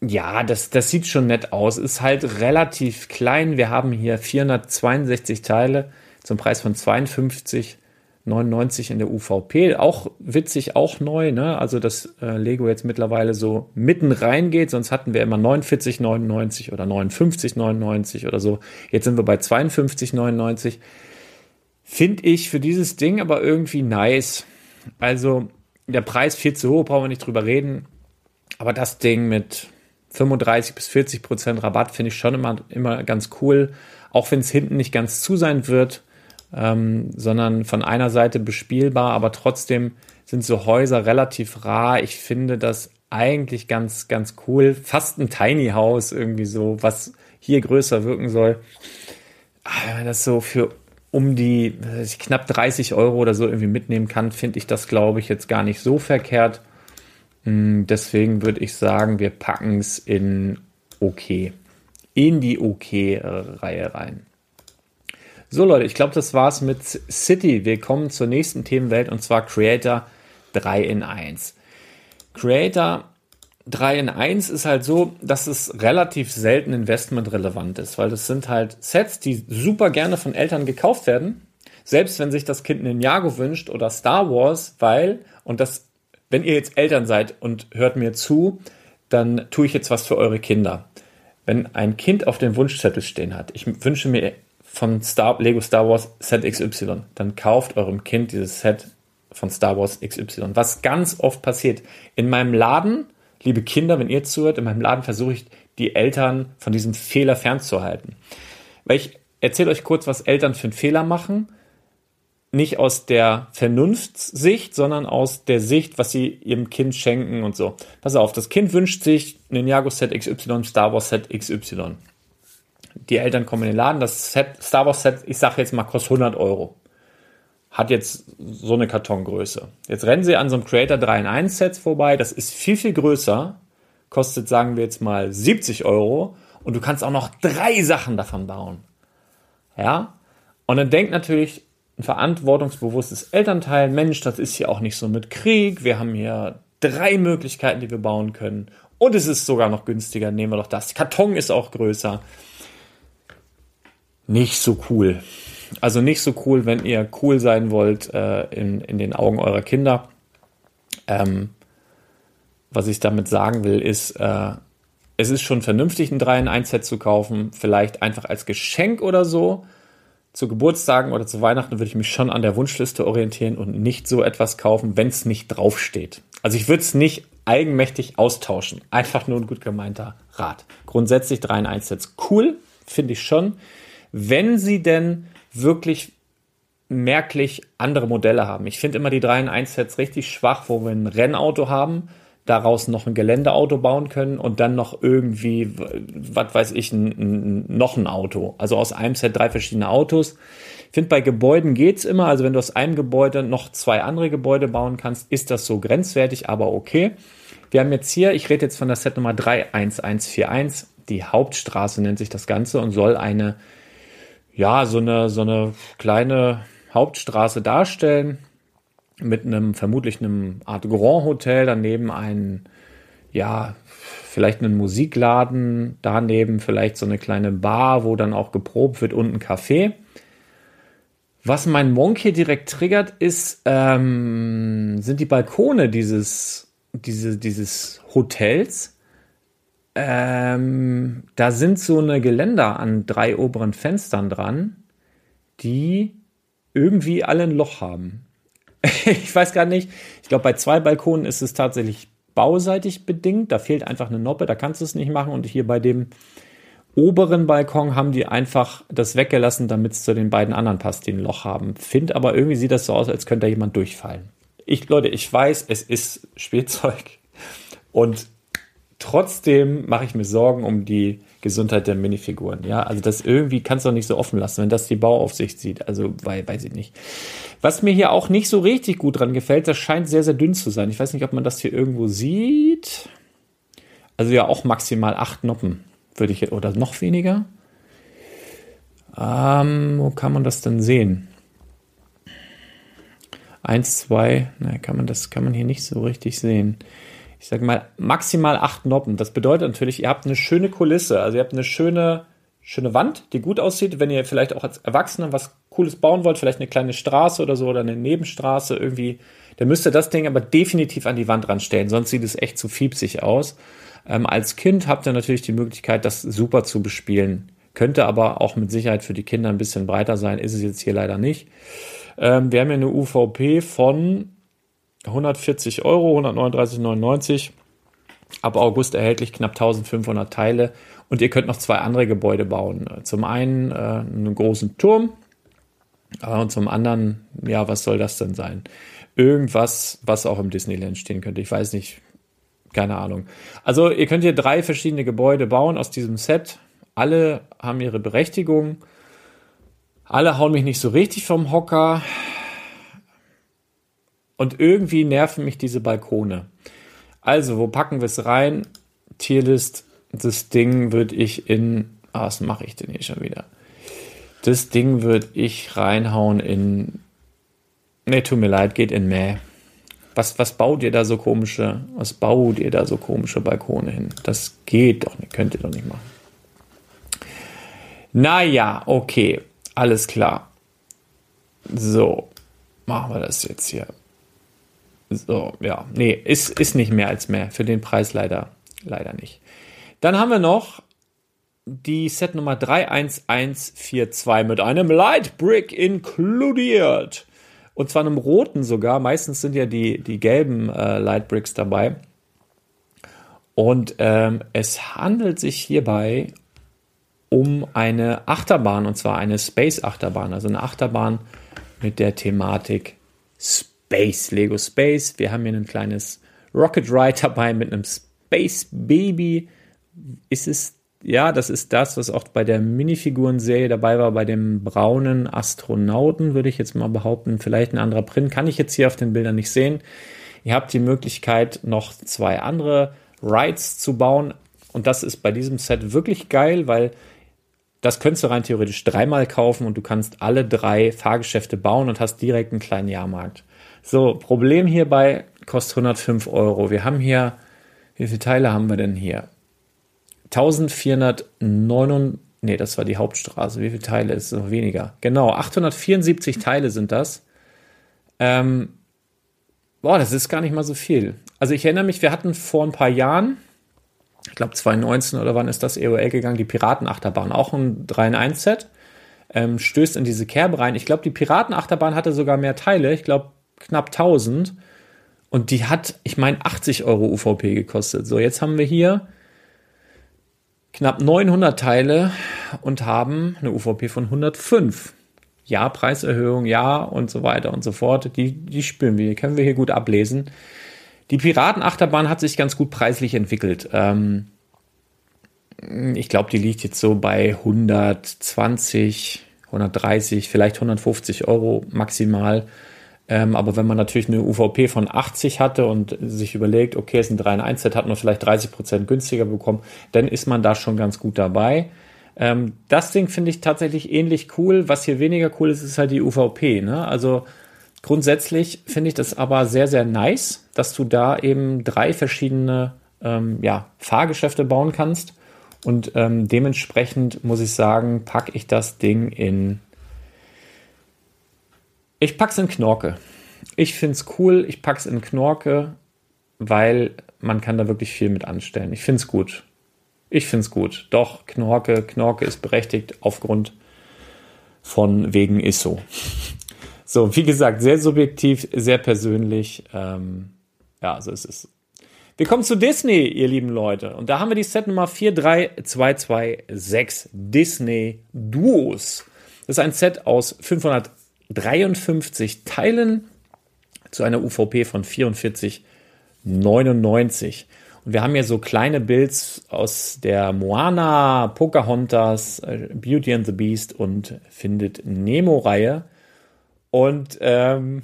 Ja, das, das sieht schon nett aus. Ist halt relativ klein. Wir haben hier 462 Teile zum Preis von 52,99 in der UVP. Auch witzig, auch neu, ne? Also, dass äh, Lego jetzt mittlerweile so mitten reingeht, sonst hatten wir immer 49,99 oder 59,99 oder so. Jetzt sind wir bei 52,99. Finde ich für dieses Ding aber irgendwie nice. Also, der Preis viel zu hoch, brauchen wir nicht drüber reden. Aber das Ding mit 35 bis 40 Prozent Rabatt finde ich schon immer, immer ganz cool. Auch wenn es hinten nicht ganz zu sein wird ähm, sondern von einer Seite bespielbar, aber trotzdem sind so Häuser relativ rar. Ich finde das eigentlich ganz, ganz cool. Fast ein Tiny House irgendwie so, was hier größer wirken soll. Man das so für um die knapp 30 Euro oder so irgendwie mitnehmen kann, finde ich das, glaube ich, jetzt gar nicht so verkehrt. Hm, deswegen würde ich sagen, wir packen es in okay. In die okay-Reihe rein. So Leute, ich glaube, das war's mit City. Wir kommen zur nächsten Themenwelt und zwar Creator 3 in 1. Creator 3 in 1 ist halt so, dass es relativ selten investmentrelevant ist, weil das sind halt Sets, die super gerne von Eltern gekauft werden. Selbst wenn sich das Kind einen Ninjago wünscht oder Star Wars, weil, und das, wenn ihr jetzt Eltern seid und hört mir zu, dann tue ich jetzt was für eure Kinder. Wenn ein Kind auf dem Wunschzettel stehen hat, ich wünsche mir von Star, Lego Star Wars Set XY. Dann kauft eurem Kind dieses Set von Star Wars XY. Was ganz oft passiert. In meinem Laden, liebe Kinder, wenn ihr zuhört, in meinem Laden versuche ich die Eltern von diesem Fehler fernzuhalten. Weil ich erzähle euch kurz, was Eltern für einen Fehler machen. Nicht aus der Vernunftssicht, sondern aus der Sicht, was sie ihrem Kind schenken und so. Pass auf, das Kind wünscht sich Ninjago Set XY, Star Wars Set XY. Die Eltern kommen in den Laden, das Set, Star Wars Set, ich sage jetzt mal, kostet 100 Euro hat jetzt so eine Kartongröße. Jetzt rennen sie an so einem Creator 3 in 1 Set vorbei, das ist viel, viel größer, kostet, sagen wir jetzt mal, 70 Euro und du kannst auch noch drei Sachen davon bauen. Ja? Und dann denkt natürlich ein verantwortungsbewusstes Elternteil, Mensch, das ist hier auch nicht so mit Krieg, wir haben hier drei Möglichkeiten, die wir bauen können. Und es ist sogar noch günstiger, nehmen wir doch das. Karton ist auch größer. Nicht so cool. Also nicht so cool, wenn ihr cool sein wollt äh, in, in den Augen eurer Kinder. Ähm, was ich damit sagen will, ist, äh, es ist schon vernünftig, ein 3 in 1 Set zu kaufen. Vielleicht einfach als Geschenk oder so. Zu Geburtstagen oder zu Weihnachten würde ich mich schon an der Wunschliste orientieren und nicht so etwas kaufen, wenn es nicht draufsteht. Also ich würde es nicht eigenmächtig austauschen. Einfach nur ein gut gemeinter Rat. Grundsätzlich 3 in 1 Sets cool, finde ich schon. Wenn sie denn wirklich merklich andere Modelle haben. Ich finde immer die 3 in 1 Sets richtig schwach, wo wir ein Rennauto haben, daraus noch ein Geländeauto bauen können und dann noch irgendwie, was weiß ich, ein, ein, noch ein Auto. Also aus einem Set drei verschiedene Autos. Ich finde, bei Gebäuden geht's immer. Also wenn du aus einem Gebäude noch zwei andere Gebäude bauen kannst, ist das so grenzwertig, aber okay. Wir haben jetzt hier, ich rede jetzt von der Set Nummer 31141, die Hauptstraße nennt sich das Ganze und soll eine ja, so eine, so eine kleine Hauptstraße darstellen mit einem vermutlich einem Art Grand Hotel, daneben ein, ja, vielleicht einen Musikladen, daneben vielleicht so eine kleine Bar, wo dann auch geprobt wird und ein Café. Was mein Monk hier direkt triggert, ist, ähm, sind die Balkone dieses, diese, dieses Hotels. Ähm, da sind so eine Geländer an drei oberen Fenstern dran, die irgendwie alle ein Loch haben. ich weiß gar nicht. Ich glaube, bei zwei Balkonen ist es tatsächlich bauseitig bedingt. Da fehlt einfach eine Noppe, da kannst du es nicht machen. Und hier bei dem oberen Balkon haben die einfach das weggelassen, damit es zu den beiden anderen passt, die ein Loch haben. Find aber irgendwie sieht das so aus, als könnte da jemand durchfallen. Ich, Leute, ich weiß, es ist Spielzeug. Und trotzdem mache ich mir Sorgen um die Gesundheit der Minifiguren. Ja, also das irgendwie kannst du nicht so offen lassen, wenn das die Bauaufsicht sieht. Also weil, weiß ich nicht. Was mir hier auch nicht so richtig gut dran gefällt, das scheint sehr, sehr dünn zu sein. Ich weiß nicht, ob man das hier irgendwo sieht. Also ja, auch maximal acht Noppen würde ich oder noch weniger. Ähm, wo kann man das denn sehen? Eins, zwei, ne, kann man das kann man hier nicht so richtig sehen ich sag mal, maximal acht Noppen. Das bedeutet natürlich, ihr habt eine schöne Kulisse, also ihr habt eine schöne, schöne Wand, die gut aussieht. Wenn ihr vielleicht auch als Erwachsener was Cooles bauen wollt, vielleicht eine kleine Straße oder so oder eine Nebenstraße irgendwie, dann müsst ihr das Ding aber definitiv an die Wand ranstellen, sonst sieht es echt zu fiepsig aus. Ähm, als Kind habt ihr natürlich die Möglichkeit, das super zu bespielen. Könnte aber auch mit Sicherheit für die Kinder ein bisschen breiter sein, ist es jetzt hier leider nicht. Ähm, wir haben hier eine UVP von 140 Euro, 139,99. Ab August erhältlich knapp 1500 Teile und ihr könnt noch zwei andere Gebäude bauen. Zum einen äh, einen großen Turm äh, und zum anderen, ja, was soll das denn sein? Irgendwas, was auch im Disneyland stehen könnte. Ich weiß nicht, keine Ahnung. Also ihr könnt hier drei verschiedene Gebäude bauen aus diesem Set. Alle haben ihre Berechtigung. Alle hauen mich nicht so richtig vom Hocker. Und irgendwie nerven mich diese Balkone. Also, wo packen wir es rein? Tierlist, das Ding würde ich in. Ah, was mache ich denn hier schon wieder? Das Ding würde ich reinhauen in. Ne, tut mir leid, geht in Mäh. Was, was baut ihr da so komische, was baut ihr da so komische Balkone hin? Das geht doch nicht, könnt ihr doch nicht machen. Naja, okay, alles klar. So, machen wir das jetzt hier. So, ja, nee, ist, ist nicht mehr als mehr. Für den Preis leider, leider nicht. Dann haben wir noch die Set Nummer 31142 mit einem Light Brick inkludiert. Und zwar einem roten sogar. Meistens sind ja die, die gelben äh, Light Bricks dabei. Und ähm, es handelt sich hierbei um eine Achterbahn, und zwar eine Space-Achterbahn, also eine Achterbahn mit der Thematik Space, Lego Space. Wir haben hier ein kleines Rocket Ride dabei mit einem Space Baby. Ist es, ja, das ist das, was auch bei der Minifiguren-Serie dabei war, bei dem braunen Astronauten, würde ich jetzt mal behaupten. Vielleicht ein anderer Print, kann ich jetzt hier auf den Bildern nicht sehen. Ihr habt die Möglichkeit, noch zwei andere Rides zu bauen. Und das ist bei diesem Set wirklich geil, weil das könntest du rein theoretisch dreimal kaufen und du kannst alle drei Fahrgeschäfte bauen und hast direkt einen kleinen Jahrmarkt. So, Problem hierbei kostet 105 Euro. Wir haben hier, wie viele Teile haben wir denn hier? 1409, nee, das war die Hauptstraße. Wie viele Teile ist es noch weniger? Genau, 874 Teile sind das. Ähm, boah, das ist gar nicht mal so viel. Also ich erinnere mich, wir hatten vor ein paar Jahren, ich glaube 2019 oder wann ist das EOL gegangen, die Piratenachterbahn, auch ein 3 in 1 Set, ähm, stößt in diese Kerbe rein. Ich glaube, die Piratenachterbahn hatte sogar mehr Teile, ich glaube knapp 1000 und die hat, ich meine, 80 Euro UVP gekostet. So, jetzt haben wir hier knapp 900 Teile und haben eine UVP von 105. Ja, Preiserhöhung, ja und so weiter und so fort. Die, die spüren wir, die können wir hier gut ablesen. Die Piratenachterbahn hat sich ganz gut preislich entwickelt. Ähm, ich glaube, die liegt jetzt so bei 120, 130, vielleicht 150 Euro maximal. Ähm, aber wenn man natürlich eine UVP von 80 hatte und sich überlegt, okay, es ist ein 3 in 1 Set, hat man vielleicht 30 Prozent günstiger bekommen, dann ist man da schon ganz gut dabei. Ähm, das Ding finde ich tatsächlich ähnlich cool. Was hier weniger cool ist, ist halt die UVP. Ne? Also Grundsätzlich finde ich das aber sehr, sehr nice, dass du da eben drei verschiedene ähm, ja, Fahrgeschäfte bauen kannst. Und ähm, dementsprechend muss ich sagen, packe ich das Ding in. Ich pack's in Knorke. Ich finde es cool, ich pack's in Knorke, weil man kann da wirklich viel mit anstellen. Ich finde es gut. Ich finde es gut. Doch, Knorke, Knorke ist berechtigt aufgrund von wegen ISO. So, wie gesagt, sehr subjektiv, sehr persönlich. Ähm, ja, so ist es. Wir kommen zu Disney, ihr lieben Leute. Und da haben wir die Set Nummer 43226 Disney Duos. Das ist ein Set aus 553 Teilen zu einer UVP von 44,99. Und wir haben hier so kleine Builds aus der Moana, Pocahontas, äh, Beauty and the Beast und Findet Nemo Reihe. Und ähm,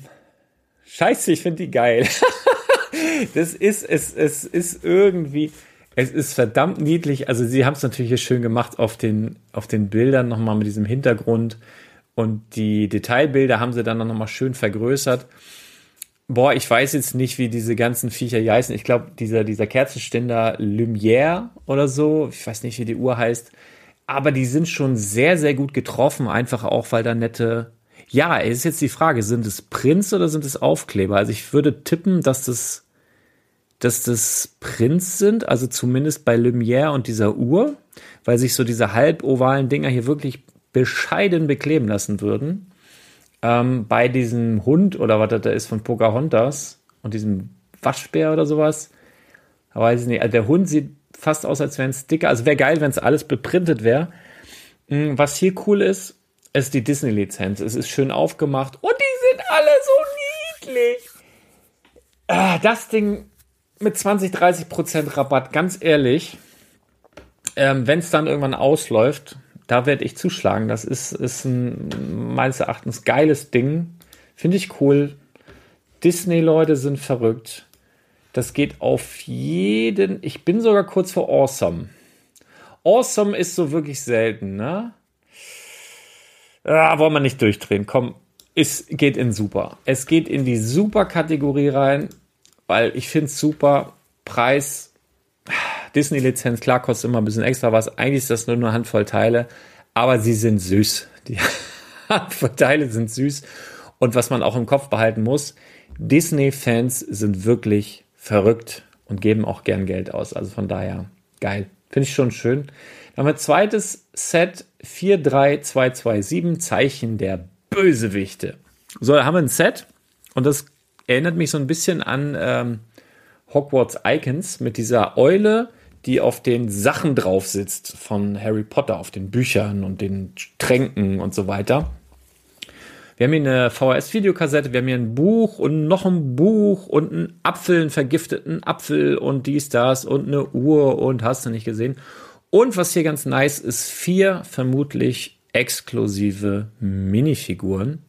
scheiße, ich finde die geil. das ist, es, es ist irgendwie, es ist verdammt niedlich. Also sie haben es natürlich hier schön gemacht auf den, auf den Bildern nochmal mit diesem Hintergrund. Und die Detailbilder haben sie dann nochmal schön vergrößert. Boah, ich weiß jetzt nicht, wie diese ganzen Viecher hier heißen. Ich glaube, dieser, dieser Kerzenständer Lumière oder so, ich weiß nicht, wie die Uhr heißt. Aber die sind schon sehr, sehr gut getroffen, einfach auch, weil da nette ja, es ist jetzt die Frage, sind es Prints oder sind es Aufkleber? Also ich würde tippen, dass das, dass das Prints sind, also zumindest bei Lumière und dieser Uhr, weil sich so diese halbovalen Dinger hier wirklich bescheiden bekleben lassen würden. Ähm, bei diesem Hund oder was das da ist von Pocahontas und diesem Waschbär oder sowas, weiß ich nicht. Also der Hund sieht fast aus, als wäre ein Sticker. Also wäre geil, wenn es alles beprintet wäre. Hm, was hier cool ist, es ist die Disney-Lizenz. Es ist schön aufgemacht und die sind alle so niedlich. Ah, das Ding mit 20, 30 Prozent Rabatt, ganz ehrlich, ähm, wenn es dann irgendwann ausläuft, da werde ich zuschlagen. Das ist, ist ein meines Erachtens geiles Ding. Finde ich cool. Disney-Leute sind verrückt. Das geht auf jeden. Ich bin sogar kurz vor Awesome. Awesome ist so wirklich selten, ne? Ah, wollen wir nicht durchdrehen. Komm, es geht in super. Es geht in die Super-Kategorie rein, weil ich finde es super. Preis, Disney-Lizenz, klar, kostet immer ein bisschen extra was. Eigentlich ist das nur eine Handvoll Teile, aber sie sind süß. Die Handvoll Teile sind süß. Und was man auch im Kopf behalten muss, Disney-Fans sind wirklich verrückt und geben auch gern Geld aus. Also von daher, geil. Finde ich schon schön. Dann haben wir zweites Set 43227 Zeichen der Bösewichte. So, da haben wir ein Set und das erinnert mich so ein bisschen an ähm, Hogwarts Icons mit dieser Eule, die auf den Sachen drauf sitzt von Harry Potter, auf den Büchern und den Tränken und so weiter. Wir haben hier eine VHS-Videokassette, wir haben hier ein Buch und noch ein Buch und einen Apfel, einen vergifteten Apfel und dies, das und eine Uhr und hast du nicht gesehen. Und was hier ganz nice ist, vier vermutlich exklusive Minifiguren.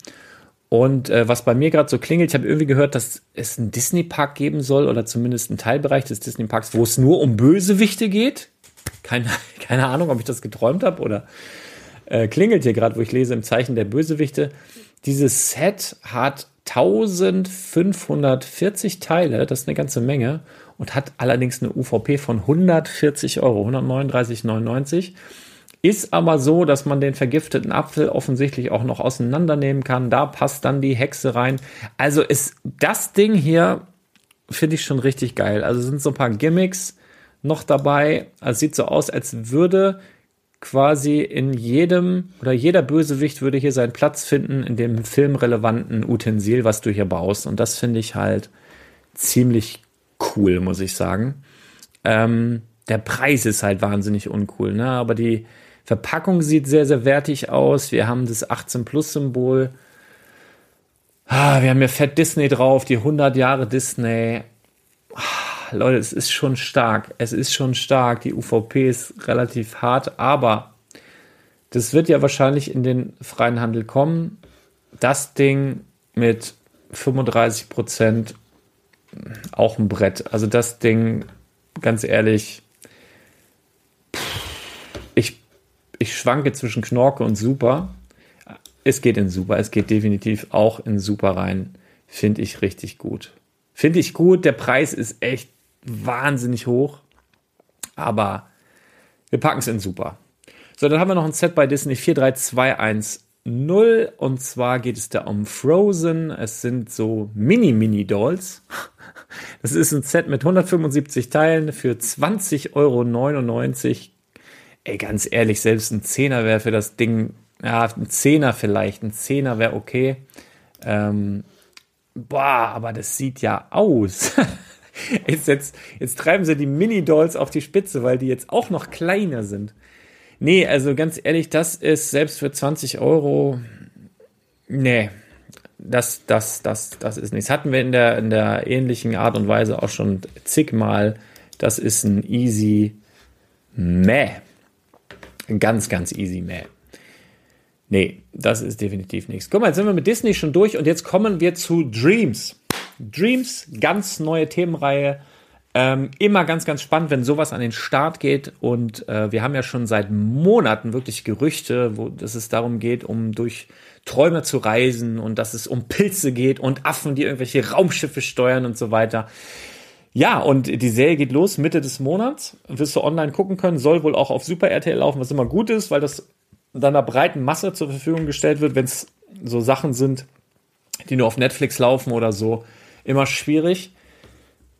Und äh, was bei mir gerade so klingelt, ich habe irgendwie gehört, dass es einen Disney-Park geben soll oder zumindest einen Teilbereich des Disney-Parks, wo es nur um Bösewichte geht. Keine, keine Ahnung, ob ich das geträumt habe oder äh, klingelt hier gerade, wo ich lese im Zeichen der Bösewichte. Dieses Set hat 1540 Teile, das ist eine ganze Menge, und hat allerdings eine UVP von 140 Euro, 139,99. Ist aber so, dass man den vergifteten Apfel offensichtlich auch noch auseinandernehmen kann. Da passt dann die Hexe rein. Also ist das Ding hier, finde ich schon richtig geil. Also sind so ein paar Gimmicks noch dabei. Also sieht so aus, als würde quasi in jedem oder jeder Bösewicht würde hier seinen Platz finden in dem filmrelevanten Utensil, was du hier baust. Und das finde ich halt ziemlich cool, muss ich sagen. Ähm, der Preis ist halt wahnsinnig uncool, ne? Aber die, Verpackung sieht sehr, sehr wertig aus. Wir haben das 18 Plus Symbol. Ah, wir haben hier Fett Disney drauf, die 100 Jahre Disney. Ah, Leute, es ist schon stark. Es ist schon stark. Die UVP ist relativ hart, aber das wird ja wahrscheinlich in den freien Handel kommen. Das Ding mit 35 Prozent auch ein Brett. Also das Ding, ganz ehrlich, ich schwanke zwischen Knorke und Super. Es geht in Super, es geht definitiv auch in Super rein. Finde ich richtig gut. Finde ich gut, der Preis ist echt wahnsinnig hoch, aber wir packen es in Super. So, dann haben wir noch ein Set bei Disney 43210 und zwar geht es da um Frozen. Es sind so Mini-Mini-Dolls. Das ist ein Set mit 175 Teilen für 20,99 Euro ey, ganz ehrlich, selbst ein Zehner wäre für das Ding, ja, ein Zehner vielleicht, ein Zehner wäre okay. Ähm, boah, aber das sieht ja aus. jetzt, jetzt, jetzt treiben sie die Mini-Dolls auf die Spitze, weil die jetzt auch noch kleiner sind. Nee, also ganz ehrlich, das ist selbst für 20 Euro, nee, das, das, das, das ist nichts. Hatten wir in der, in der ähnlichen Art und Weise auch schon zigmal. Das ist ein easy Meh. Ganz, ganz easy, meh. Nee, das ist definitiv nichts. Guck mal, jetzt sind wir mit Disney schon durch und jetzt kommen wir zu Dreams. Dreams, ganz neue Themenreihe. Ähm, immer ganz, ganz spannend, wenn sowas an den Start geht. Und äh, wir haben ja schon seit Monaten wirklich Gerüchte, wo dass es darum geht, um durch Träume zu reisen und dass es um Pilze geht und Affen, die irgendwelche Raumschiffe steuern und so weiter. Ja, und die Serie geht los Mitte des Monats. Wirst du online gucken können, soll wohl auch auf Super RTL laufen, was immer gut ist, weil das dann einer breiten Masse zur Verfügung gestellt wird, wenn es so Sachen sind, die nur auf Netflix laufen oder so. Immer schwierig.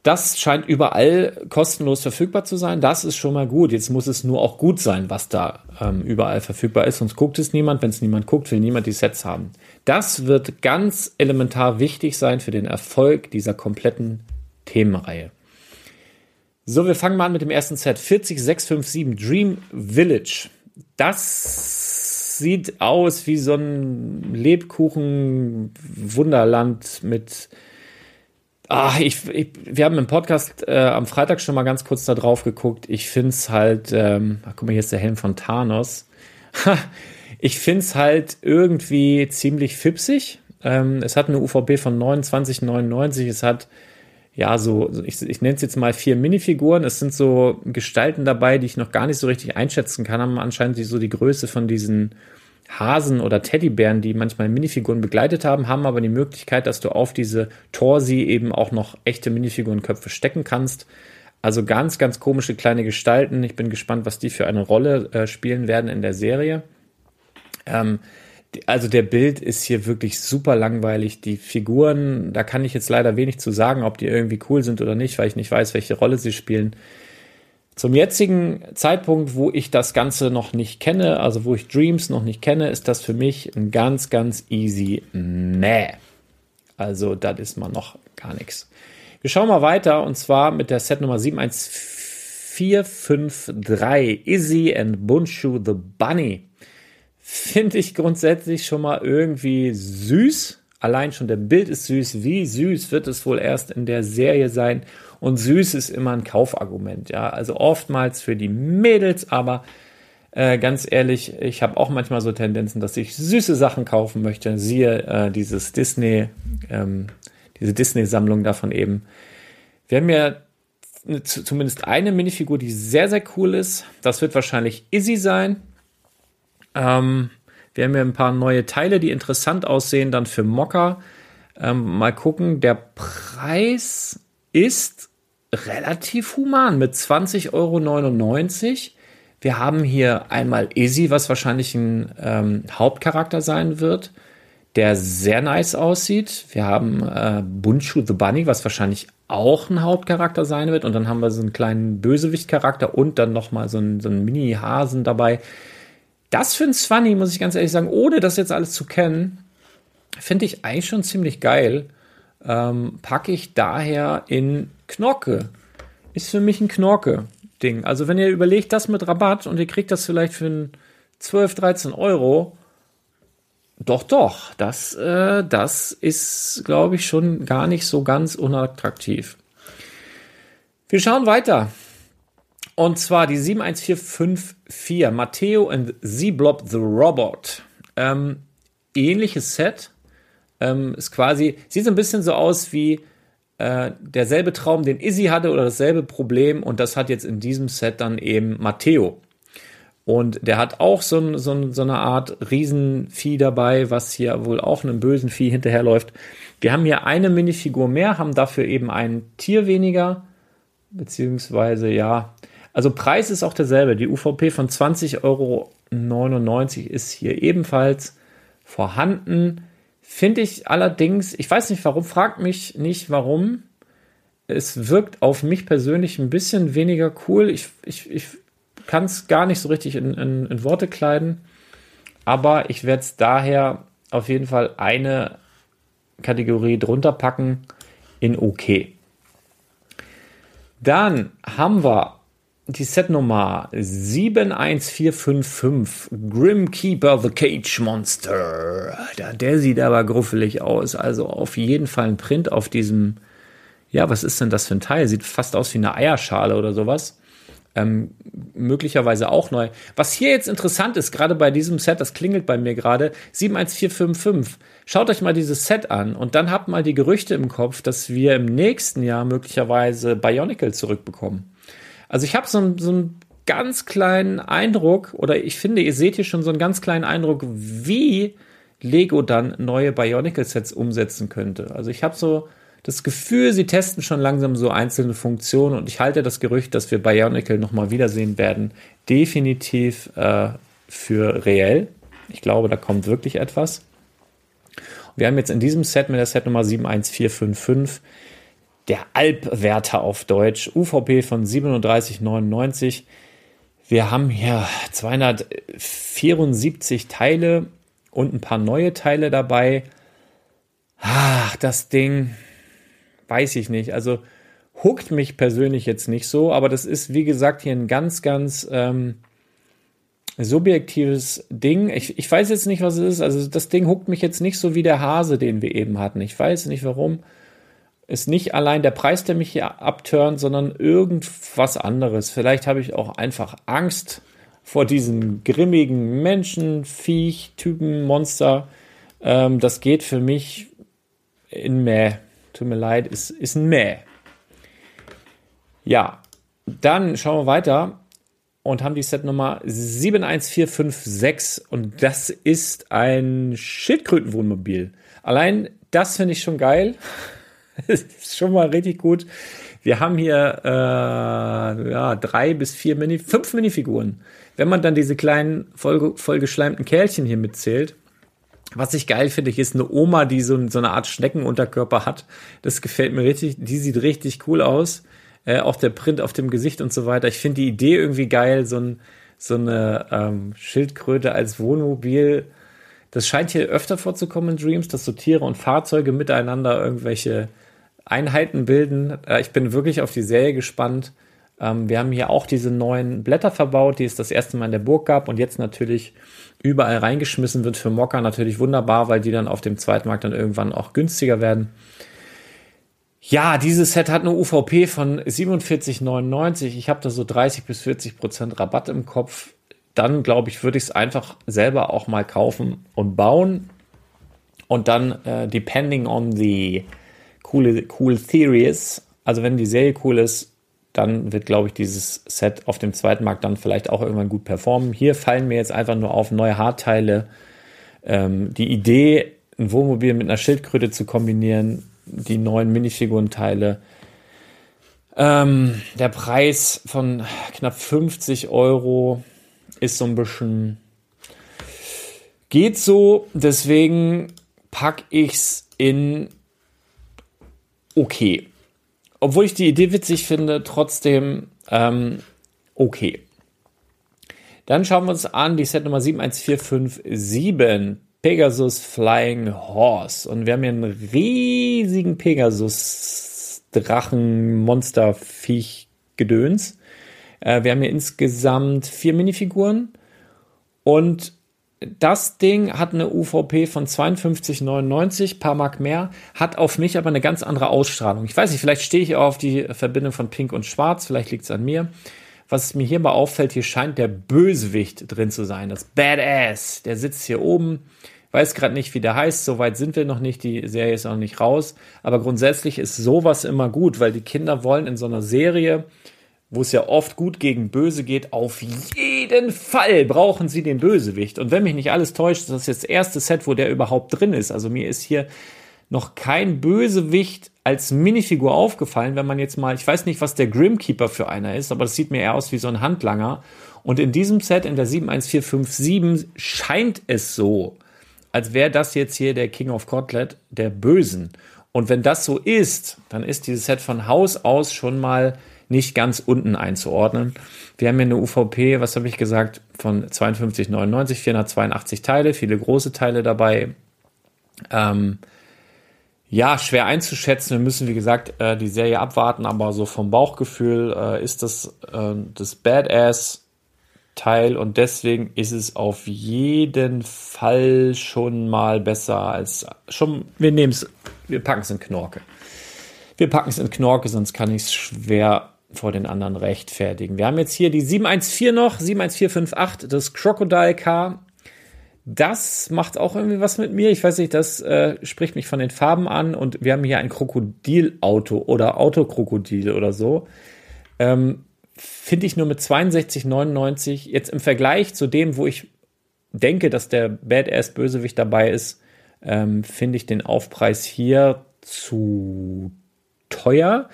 Das scheint überall kostenlos verfügbar zu sein. Das ist schon mal gut. Jetzt muss es nur auch gut sein, was da ähm, überall verfügbar ist. Sonst guckt es niemand. Wenn es niemand guckt, will niemand die Sets haben. Das wird ganz elementar wichtig sein für den Erfolg dieser kompletten Themenreihe. So, wir fangen mal an mit dem ersten Set. 40657 Dream Village. Das sieht aus wie so ein Lebkuchen-Wunderland mit. Ach, ich, ich, wir haben im Podcast äh, am Freitag schon mal ganz kurz da drauf geguckt. Ich finde es halt, ähm, ach, guck mal, hier ist der Helm von Thanos. ich finde es halt irgendwie ziemlich fipsig. Ähm, es hat eine UVP von 29,99. Es hat ja, so, ich, ich nenne es jetzt mal vier Minifiguren. Es sind so Gestalten dabei, die ich noch gar nicht so richtig einschätzen kann. Haben anscheinend so die Größe von diesen Hasen oder Teddybären, die manchmal Minifiguren begleitet haben, haben aber die Möglichkeit, dass du auf diese Torsi eben auch noch echte Minifigurenköpfe stecken kannst. Also ganz, ganz komische kleine Gestalten. Ich bin gespannt, was die für eine Rolle äh, spielen werden in der Serie. Ähm, also der Bild ist hier wirklich super langweilig. Die Figuren, da kann ich jetzt leider wenig zu sagen, ob die irgendwie cool sind oder nicht, weil ich nicht weiß, welche Rolle sie spielen. Zum jetzigen Zeitpunkt, wo ich das Ganze noch nicht kenne, also wo ich Dreams noch nicht kenne, ist das für mich ein ganz, ganz easy Mäh. Also, das ist mal noch gar nichts. Wir schauen mal weiter und zwar mit der Set Nummer 71453 Izzy and Bunshu the Bunny. Finde ich grundsätzlich schon mal irgendwie süß. Allein schon der Bild ist süß. Wie süß wird es wohl erst in der Serie sein? Und süß ist immer ein Kaufargument, ja. Also oftmals für die Mädels, aber äh, ganz ehrlich, ich habe auch manchmal so Tendenzen, dass ich süße Sachen kaufen möchte. Siehe äh, dieses Disney, ähm, diese Disney-Sammlung davon eben. Wir haben ja zumindest eine Minifigur, die sehr, sehr cool ist. Das wird wahrscheinlich Izzy sein. Ähm, wir haben ja ein paar neue Teile, die interessant aussehen, dann für Mocker. Ähm, mal gucken, der Preis ist relativ human mit 20,99 Euro. Wir haben hier einmal Izzy, was wahrscheinlich ein ähm, Hauptcharakter sein wird, der sehr nice aussieht. Wir haben äh, Bunchu the Bunny, was wahrscheinlich auch ein Hauptcharakter sein wird. Und dann haben wir so einen kleinen Bösewicht-Charakter und dann nochmal so einen, so einen Mini-Hasen dabei. Das für ein Swanny, muss ich ganz ehrlich sagen, ohne das jetzt alles zu kennen, finde ich eigentlich schon ziemlich geil. Ähm, packe ich daher in Knorke. Ist für mich ein Knorke-Ding. Also wenn ihr überlegt, das mit Rabatt und ihr kriegt das vielleicht für 12, 13 Euro, doch, doch, das, äh, das ist, glaube ich, schon gar nicht so ganz unattraktiv. Wir schauen weiter. Und zwar die 71454, Matteo and Z-Blob the Robot. Ähm, ähnliches Set. Ähm, ist quasi, sieht so ein bisschen so aus wie äh, derselbe Traum, den Izzy hatte oder dasselbe Problem und das hat jetzt in diesem Set dann eben Matteo. Und der hat auch so, so, so eine Art Riesenvieh dabei, was hier wohl auch einem bösen Vieh hinterherläuft. Wir haben hier eine Minifigur mehr, haben dafür eben ein Tier weniger, beziehungsweise ja, also Preis ist auch derselbe. Die UVP von 20,99 Euro ist hier ebenfalls vorhanden. Finde ich allerdings, ich weiß nicht warum, fragt mich nicht warum. Es wirkt auf mich persönlich ein bisschen weniger cool. Ich, ich, ich kann es gar nicht so richtig in, in, in Worte kleiden. Aber ich werde es daher auf jeden Fall eine Kategorie drunter packen in OK. Dann haben wir die Setnummer 71455 Grim Keeper the Cage Monster. Der, der sieht aber gruffelig aus. Also auf jeden Fall ein Print auf diesem. Ja, was ist denn das für ein Teil? Sieht fast aus wie eine Eierschale oder sowas. Ähm, möglicherweise auch neu. Was hier jetzt interessant ist, gerade bei diesem Set, das klingelt bei mir gerade, 71455. Schaut euch mal dieses Set an und dann habt mal die Gerüchte im Kopf, dass wir im nächsten Jahr möglicherweise Bionicle zurückbekommen. Also ich habe so, so einen ganz kleinen Eindruck, oder ich finde, ihr seht hier schon so einen ganz kleinen Eindruck, wie Lego dann neue Bionicle-Sets umsetzen könnte. Also ich habe so das Gefühl, sie testen schon langsam so einzelne Funktionen und ich halte das Gerücht, dass wir Bionicle nochmal wiedersehen werden, definitiv äh, für reell. Ich glaube, da kommt wirklich etwas. Wir haben jetzt in diesem Set mit der Set Nummer 71455 der Alpwärter auf Deutsch, UVP von 37,99. Wir haben hier 274 Teile und ein paar neue Teile dabei. Ach, das Ding, weiß ich nicht. Also huckt mich persönlich jetzt nicht so, aber das ist, wie gesagt, hier ein ganz, ganz ähm, subjektives Ding. Ich, ich weiß jetzt nicht, was es ist. Also das Ding huckt mich jetzt nicht so wie der Hase, den wir eben hatten. Ich weiß nicht warum ist nicht allein der Preis, der mich hier abturnt, sondern irgendwas anderes. Vielleicht habe ich auch einfach Angst vor diesem grimmigen Menschen, Viech, Typen, Monster. Ähm, das geht für mich in Mäh. Tut mir leid, ist, ist ein Mäh. Ja, dann schauen wir weiter und haben die Set Nummer 71456 und das ist ein Schildkrötenwohnmobil. Allein das finde ich schon geil. ist schon mal richtig gut. Wir haben hier äh, ja, drei bis vier Mini, fünf Minifiguren. Wenn man dann diese kleinen voll, vollgeschleimten Kerlchen hier mitzählt, was ich geil finde, hier ist eine Oma, die so, so eine Art Schneckenunterkörper hat. Das gefällt mir richtig. Die sieht richtig cool aus. äh, auch der Print auf dem Gesicht und so weiter. Ich finde die Idee irgendwie geil, so, ein, so eine ähm, Schildkröte als Wohnmobil. Das scheint hier öfter vorzukommen in Dreams, dass so Tiere und Fahrzeuge miteinander irgendwelche Einheiten bilden. Äh, ich bin wirklich auf die Serie gespannt. Ähm, wir haben hier auch diese neuen Blätter verbaut, die es das erste Mal in der Burg gab und jetzt natürlich überall reingeschmissen wird für Mokka. Natürlich wunderbar, weil die dann auf dem Zweitmarkt dann irgendwann auch günstiger werden. Ja, dieses Set hat eine UVP von 47,99. Ich habe da so 30 bis 40 Prozent Rabatt im Kopf. Dann, glaube ich, würde ich es einfach selber auch mal kaufen und bauen. Und dann, äh, depending on the cool, cool theories, also wenn die Serie cool ist, dann wird, glaube ich, dieses Set auf dem zweiten Markt dann vielleicht auch irgendwann gut performen. Hier fallen mir jetzt einfach nur auf neue Hardteile. Ähm, die Idee, ein Wohnmobil mit einer Schildkröte zu kombinieren, die neuen Minifigurenteile. Ähm, der Preis von knapp 50 Euro ist so ein bisschen geht so, deswegen packe ich's in okay. Obwohl ich die Idee witzig finde, trotzdem ähm, okay. Dann schauen wir uns an die Set Nummer 71457. Pegasus Flying Horse. Und wir haben hier einen riesigen Pegasus Drachen Monster Viech Gedöns. Äh, wir haben hier insgesamt vier Minifiguren und das Ding hat eine UVP von 52,99, paar Mark mehr, hat auf mich aber eine ganz andere Ausstrahlung. Ich weiß nicht, vielleicht stehe ich auch auf die Verbindung von Pink und Schwarz, vielleicht liegt es an mir. Was mir hierbei auffällt, hier scheint der Bösewicht drin zu sein, das Badass. Der sitzt hier oben, weiß gerade nicht, wie der heißt, soweit sind wir noch nicht, die Serie ist noch nicht raus. Aber grundsätzlich ist sowas immer gut, weil die Kinder wollen in so einer Serie, wo es ja oft gut gegen Böse geht, auf jeden Fall brauchen sie den Bösewicht. Und wenn mich nicht alles täuscht, das ist jetzt das erste Set, wo der überhaupt drin ist. Also mir ist hier noch kein Bösewicht als Minifigur aufgefallen, wenn man jetzt mal, ich weiß nicht, was der Grimkeeper für einer ist, aber das sieht mir eher aus wie so ein Handlanger. Und in diesem Set, in der 71457, scheint es so, als wäre das jetzt hier der King of Kotlet, der Bösen. Und wenn das so ist, dann ist dieses Set von Haus aus schon mal nicht ganz unten einzuordnen. Wir haben hier eine UVP, was habe ich gesagt, von 52,99, 482 Teile, viele große Teile dabei. Ähm, ja, schwer einzuschätzen. Wir müssen, wie gesagt, äh, die Serie abwarten, aber so vom Bauchgefühl äh, ist das äh, das Badass-Teil und deswegen ist es auf jeden Fall schon mal besser als schon. Wir nehmen es, wir packen es in Knorke. Wir packen es in Knorke, sonst kann ich es schwer vor den anderen rechtfertigen. Wir haben jetzt hier die 714 noch, 71458, das Crocodile Car das macht auch irgendwie was mit mir. Ich weiß nicht, das äh, spricht mich von den Farben an und wir haben hier ein Krokodilauto oder Autokrokodil oder so. Ähm, Finde ich nur mit 62,99 jetzt im Vergleich zu dem, wo ich denke, dass der Badass-Bösewicht dabei ist, ähm, finde ich den Aufpreis hier zu teuer.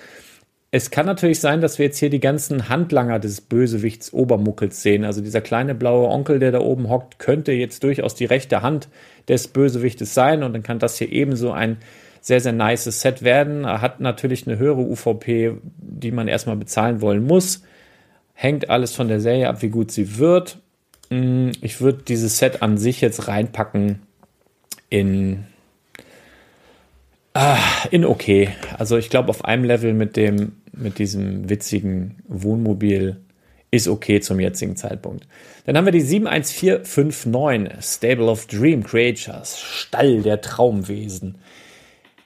Es kann natürlich sein, dass wir jetzt hier die ganzen Handlanger des Bösewichts Obermuckels sehen. Also dieser kleine blaue Onkel, der da oben hockt, könnte jetzt durchaus die rechte Hand des Bösewichtes sein und dann kann das hier ebenso ein sehr, sehr nice Set werden. Er hat natürlich eine höhere UVP, die man erstmal bezahlen wollen muss. Hängt alles von der Serie ab, wie gut sie wird. Mm, ich würde dieses Set an sich jetzt reinpacken in Ah, in okay. Also ich glaube, auf einem Level mit dem, mit diesem witzigen Wohnmobil ist okay zum jetzigen Zeitpunkt. Dann haben wir die 71459, Stable of Dream Creatures, Stall der Traumwesen.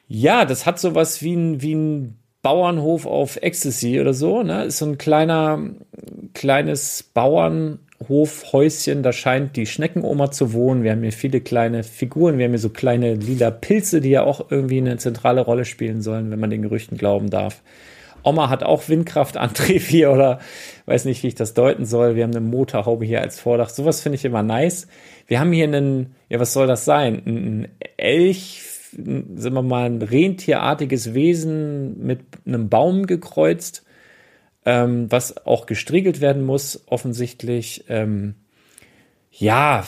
Ja, das hat sowas wie ein, wie ein Bauernhof auf Ecstasy oder so, ne? Ist so ein kleiner, kleines Bauern, Hofhäuschen, da scheint die Schneckenoma zu wohnen. Wir haben hier viele kleine Figuren, wir haben hier so kleine lila Pilze, die ja auch irgendwie eine zentrale Rolle spielen sollen, wenn man den Gerüchten glauben darf. Oma hat auch Windkraftantrieb hier oder weiß nicht, wie ich das deuten soll. Wir haben eine Motorhaube hier als Vordach. Sowas finde ich immer nice. Wir haben hier einen, ja, was soll das sein? Ein Elch, sind wir mal, ein rentierartiges Wesen mit einem Baum gekreuzt ähm, was auch gestriegelt werden muss, offensichtlich. Ähm, ja,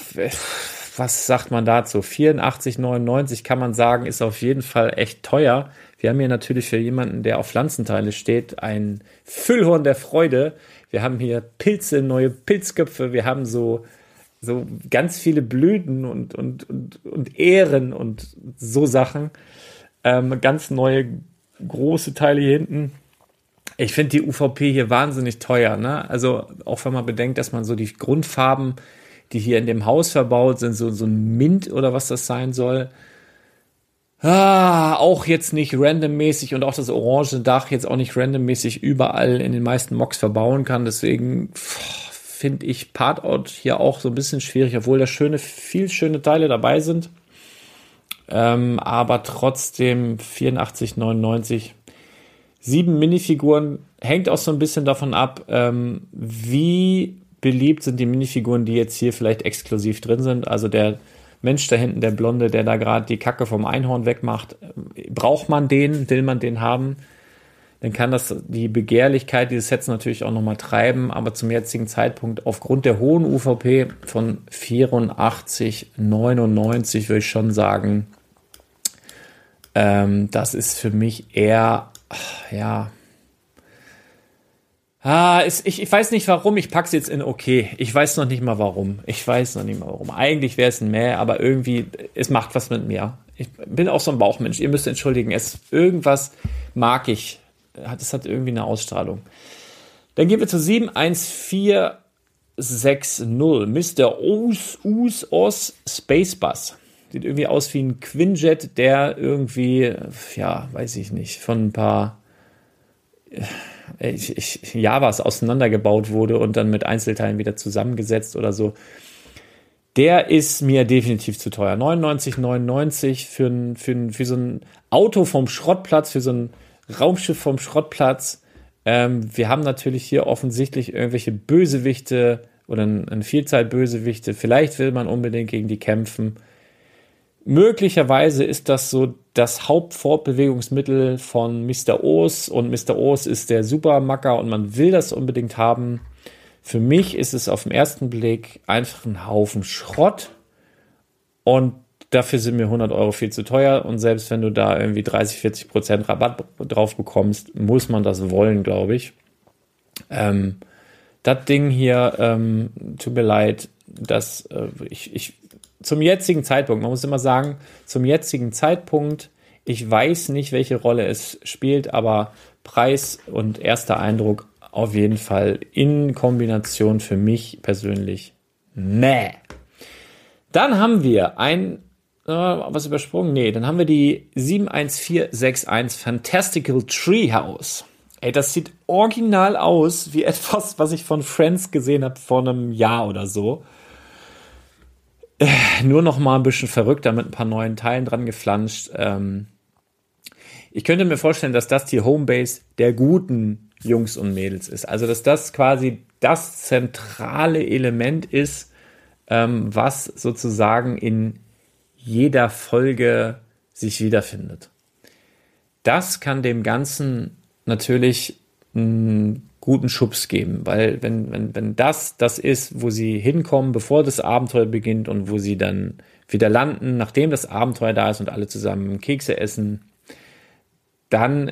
was sagt man dazu? 84,99 kann man sagen, ist auf jeden Fall echt teuer. Wir haben hier natürlich für jemanden, der auf Pflanzenteile steht, ein Füllhorn der Freude. Wir haben hier Pilze, neue Pilzköpfe, wir haben so, so ganz viele Blüten und, und, und, und Ähren und so Sachen. Ähm, ganz neue große Teile hier hinten. Ich finde die UVP hier wahnsinnig teuer. Ne? Also auch wenn man bedenkt, dass man so die Grundfarben, die hier in dem Haus verbaut sind, so, so ein Mint oder was das sein soll, ah, auch jetzt nicht randommäßig und auch das orange Dach jetzt auch nicht randommäßig überall in den meisten Mocks verbauen kann. Deswegen finde ich Partout hier auch so ein bisschen schwierig, obwohl da schöne, viel schöne Teile dabei sind. Ähm, aber trotzdem 84,99 sieben Minifiguren hängt auch so ein bisschen davon ab, ähm, wie beliebt sind die Minifiguren, die jetzt hier vielleicht exklusiv drin sind. Also der Mensch da hinten, der Blonde, der da gerade die Kacke vom Einhorn wegmacht, braucht man den, will man den haben? Dann kann das die Begehrlichkeit dieses Sets natürlich auch nochmal treiben, aber zum jetzigen Zeitpunkt aufgrund der hohen UVP von 84,99 würde ich schon sagen, ähm, das ist für mich eher ja. Ah, ist, ich, ich weiß nicht warum, ich pack's jetzt in okay. Ich weiß noch nicht mal warum. Ich weiß noch nicht mal warum. Eigentlich wäre es ein Mehr, aber irgendwie, es macht was mit mir. Ich bin auch so ein Bauchmensch. Ihr müsst entschuldigen. Es irgendwas mag ich. Das hat irgendwie eine Ausstrahlung. Dann gehen wir zu 71460. Mr. Us, Us, Os Space Bus. Sieht irgendwie aus wie ein Quinjet, der irgendwie, ja, weiß ich nicht, von ein paar äh, ich, ich, Javas auseinandergebaut wurde und dann mit Einzelteilen wieder zusammengesetzt oder so. Der ist mir definitiv zu teuer. 99,99 für, für, für so ein Auto vom Schrottplatz, für so ein Raumschiff vom Schrottplatz. Ähm, wir haben natürlich hier offensichtlich irgendwelche Bösewichte oder eine Vielzahl Bösewichte. Vielleicht will man unbedingt gegen die kämpfen. Möglicherweise ist das so das Hauptfortbewegungsmittel von Mr. O's und Mr. O's ist der Supermacker und man will das unbedingt haben. Für mich ist es auf den ersten Blick einfach ein Haufen Schrott und dafür sind mir 100 Euro viel zu teuer und selbst wenn du da irgendwie 30, 40 Prozent Rabatt drauf bekommst, muss man das wollen, glaube ich. Ähm, das Ding hier, ähm, tut mir leid, dass äh, ich, ich zum jetzigen Zeitpunkt, man muss immer sagen, zum jetzigen Zeitpunkt, ich weiß nicht, welche Rolle es spielt, aber Preis und erster Eindruck auf jeden Fall in Kombination für mich persönlich. Nee. Dann haben wir ein, äh, was übersprungen? Nee, dann haben wir die 71461 Fantastical Treehouse. Ey, das sieht original aus wie etwas, was ich von Friends gesehen habe vor einem Jahr oder so nur noch mal ein bisschen verrückter mit ein paar neuen Teilen dran geflanscht. Ähm, ich könnte mir vorstellen, dass das die Homebase der guten Jungs und Mädels ist. Also, dass das quasi das zentrale Element ist, ähm, was sozusagen in jeder Folge sich wiederfindet. Das kann dem Ganzen natürlich einen guten Schubs geben, weil wenn, wenn, wenn das das ist, wo sie hinkommen, bevor das Abenteuer beginnt und wo sie dann wieder landen, nachdem das Abenteuer da ist und alle zusammen Kekse essen, dann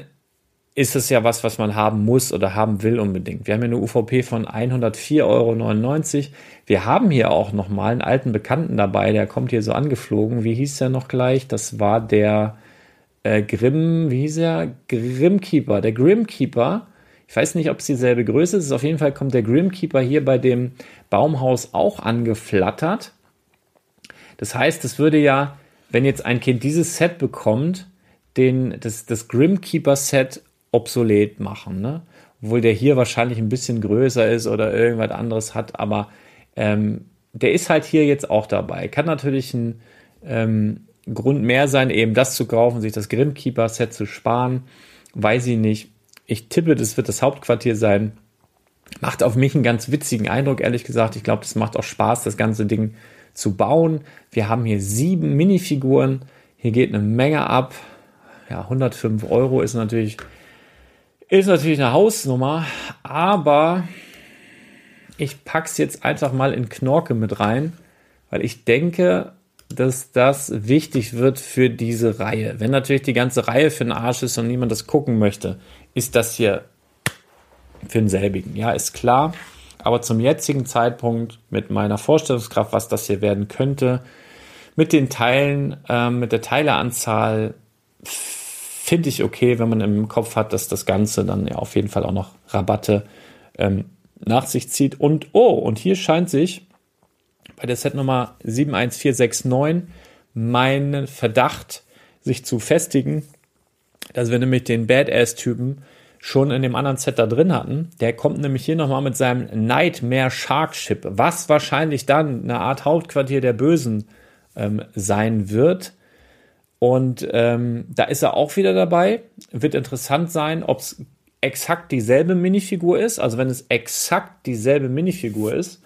ist es ja was, was man haben muss oder haben will unbedingt. Wir haben hier eine UVP von 104,99 Euro. Wir haben hier auch nochmal einen alten Bekannten dabei, der kommt hier so angeflogen. Wie hieß der noch gleich? Das war der äh, Grimm, wie hieß er? Grimkeeper. Der Grimkeeper ich weiß nicht, ob es dieselbe Größe ist. Auf jeden Fall kommt der Grimkeeper hier bei dem Baumhaus auch angeflattert. Das heißt, es würde ja, wenn jetzt ein Kind dieses Set bekommt, den, das, das Grimkeeper-Set obsolet machen. Ne? Obwohl der hier wahrscheinlich ein bisschen größer ist oder irgendwas anderes hat, aber ähm, der ist halt hier jetzt auch dabei. Kann natürlich ein ähm, Grund mehr sein, eben das zu kaufen, sich das Grimkeeper-Set zu sparen. Weiß ich nicht. Ich tippe, das wird das Hauptquartier sein. Macht auf mich einen ganz witzigen Eindruck, ehrlich gesagt. Ich glaube, das macht auch Spaß, das ganze Ding zu bauen. Wir haben hier sieben Minifiguren. Hier geht eine Menge ab. Ja, 105 Euro ist natürlich, ist natürlich eine Hausnummer, aber ich pack's jetzt einfach mal in Knorke mit rein, weil ich denke, dass das wichtig wird für diese Reihe. Wenn natürlich die ganze Reihe für den Arsch ist und niemand das gucken möchte, ist das hier für denselbigen. Ja, ist klar. Aber zum jetzigen Zeitpunkt mit meiner Vorstellungskraft, was das hier werden könnte, mit den Teilen, äh, mit der Teileanzahl, finde ich okay, wenn man im Kopf hat, dass das Ganze dann ja auf jeden Fall auch noch Rabatte ähm, nach sich zieht. Und oh, und hier scheint sich bei der Setnummer 71469 mein Verdacht sich zu festigen, dass wir nämlich den Badass-Typen schon in dem anderen Set da drin hatten. Der kommt nämlich hier nochmal mit seinem Nightmare Shark Ship, was wahrscheinlich dann eine Art Hauptquartier der Bösen ähm, sein wird. Und ähm, da ist er auch wieder dabei. Wird interessant sein, ob es exakt dieselbe Minifigur ist. Also wenn es exakt dieselbe Minifigur ist,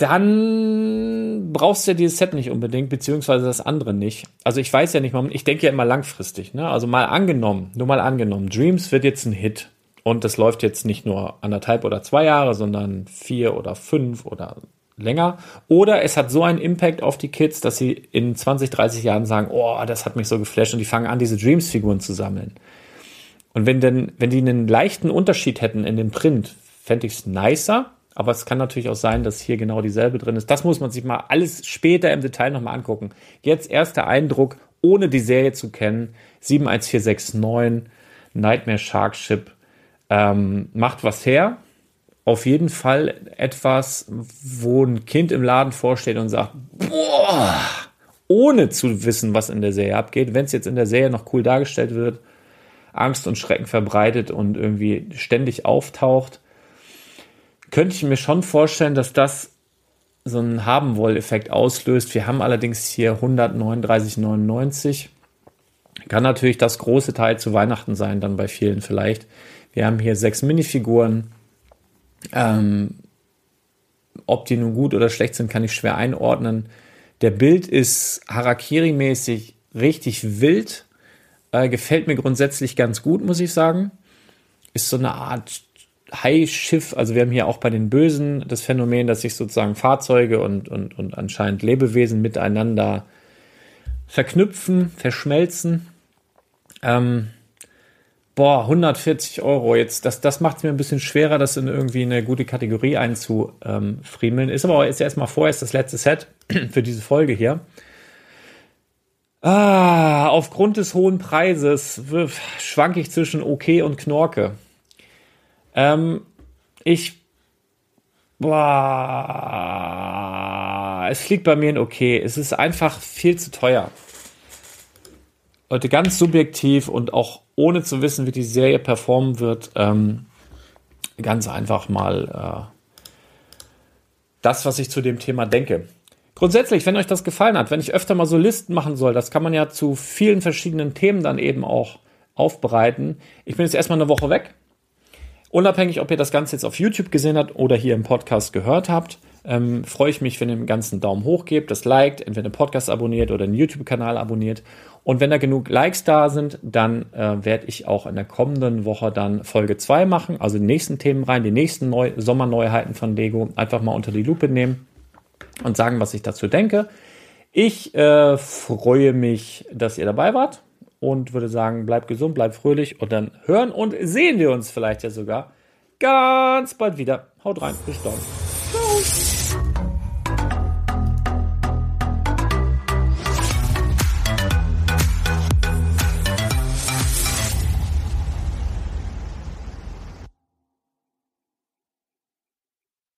dann brauchst du ja dieses Set nicht unbedingt, beziehungsweise das andere nicht. Also ich weiß ja nicht ich denke ja immer langfristig. Ne? Also mal angenommen, nur mal angenommen, Dreams wird jetzt ein Hit. Und das läuft jetzt nicht nur anderthalb oder zwei Jahre, sondern vier oder fünf oder länger. Oder es hat so einen Impact auf die Kids, dass sie in 20, 30 Jahren sagen, oh, das hat mich so geflasht und die fangen an, diese Dreams-Figuren zu sammeln. Und wenn denn, wenn die einen leichten Unterschied hätten in dem Print, fände ich es nicer. Aber es kann natürlich auch sein, dass hier genau dieselbe drin ist. Das muss man sich mal alles später im Detail nochmal angucken. Jetzt erster Eindruck, ohne die Serie zu kennen. 71469, Nightmare Shark Ship, ähm, macht was her. Auf jeden Fall etwas, wo ein Kind im Laden vorsteht und sagt, boah, ohne zu wissen, was in der Serie abgeht. Wenn es jetzt in der Serie noch cool dargestellt wird, Angst und Schrecken verbreitet und irgendwie ständig auftaucht, könnte ich mir schon vorstellen, dass das so einen Haben-Woll-Effekt auslöst. Wir haben allerdings hier 139,99. Kann natürlich das große Teil zu Weihnachten sein, dann bei vielen vielleicht. Wir haben hier sechs Minifiguren. Ähm, ob die nun gut oder schlecht sind, kann ich schwer einordnen. Der Bild ist Harakiri-mäßig richtig wild. Äh, gefällt mir grundsätzlich ganz gut, muss ich sagen. Ist so eine Art Hai-Schiff. Also wir haben hier auch bei den Bösen das Phänomen, dass sich sozusagen Fahrzeuge und, und, und anscheinend Lebewesen miteinander verknüpfen, verschmelzen. Ähm, boah, 140 Euro. Jetzt, das, das macht es mir ein bisschen schwerer, das in irgendwie eine gute Kategorie einzufriemeln. Ist aber jetzt erstmal vorerst das letzte Set für diese Folge hier. Ah, aufgrund des hohen Preises schwanke ich zwischen okay und Knorke. Ähm, ich, boah, es fliegt bei mir in okay. Es ist einfach viel zu teuer. Leute, ganz subjektiv und auch ohne zu wissen, wie die Serie performen wird, ähm, ganz einfach mal äh, das, was ich zu dem Thema denke. Grundsätzlich, wenn euch das gefallen hat, wenn ich öfter mal so Listen machen soll, das kann man ja zu vielen verschiedenen Themen dann eben auch aufbereiten. Ich bin jetzt erstmal eine Woche weg. Unabhängig, ob ihr das Ganze jetzt auf YouTube gesehen habt oder hier im Podcast gehört habt, ähm, freue ich mich, wenn ihr den ganzen Daumen hoch gebt, das liked, entweder den Podcast abonniert oder den YouTube-Kanal abonniert. Und wenn da genug Likes da sind, dann äh, werde ich auch in der kommenden Woche dann Folge 2 machen, also die nächsten Themen rein, die nächsten Neu Sommerneuheiten von Lego einfach mal unter die Lupe nehmen und sagen, was ich dazu denke. Ich äh, freue mich, dass ihr dabei wart und würde sagen, bleibt gesund, bleibt fröhlich und dann hören und sehen wir uns vielleicht ja sogar ganz bald wieder. Haut rein, bis dann.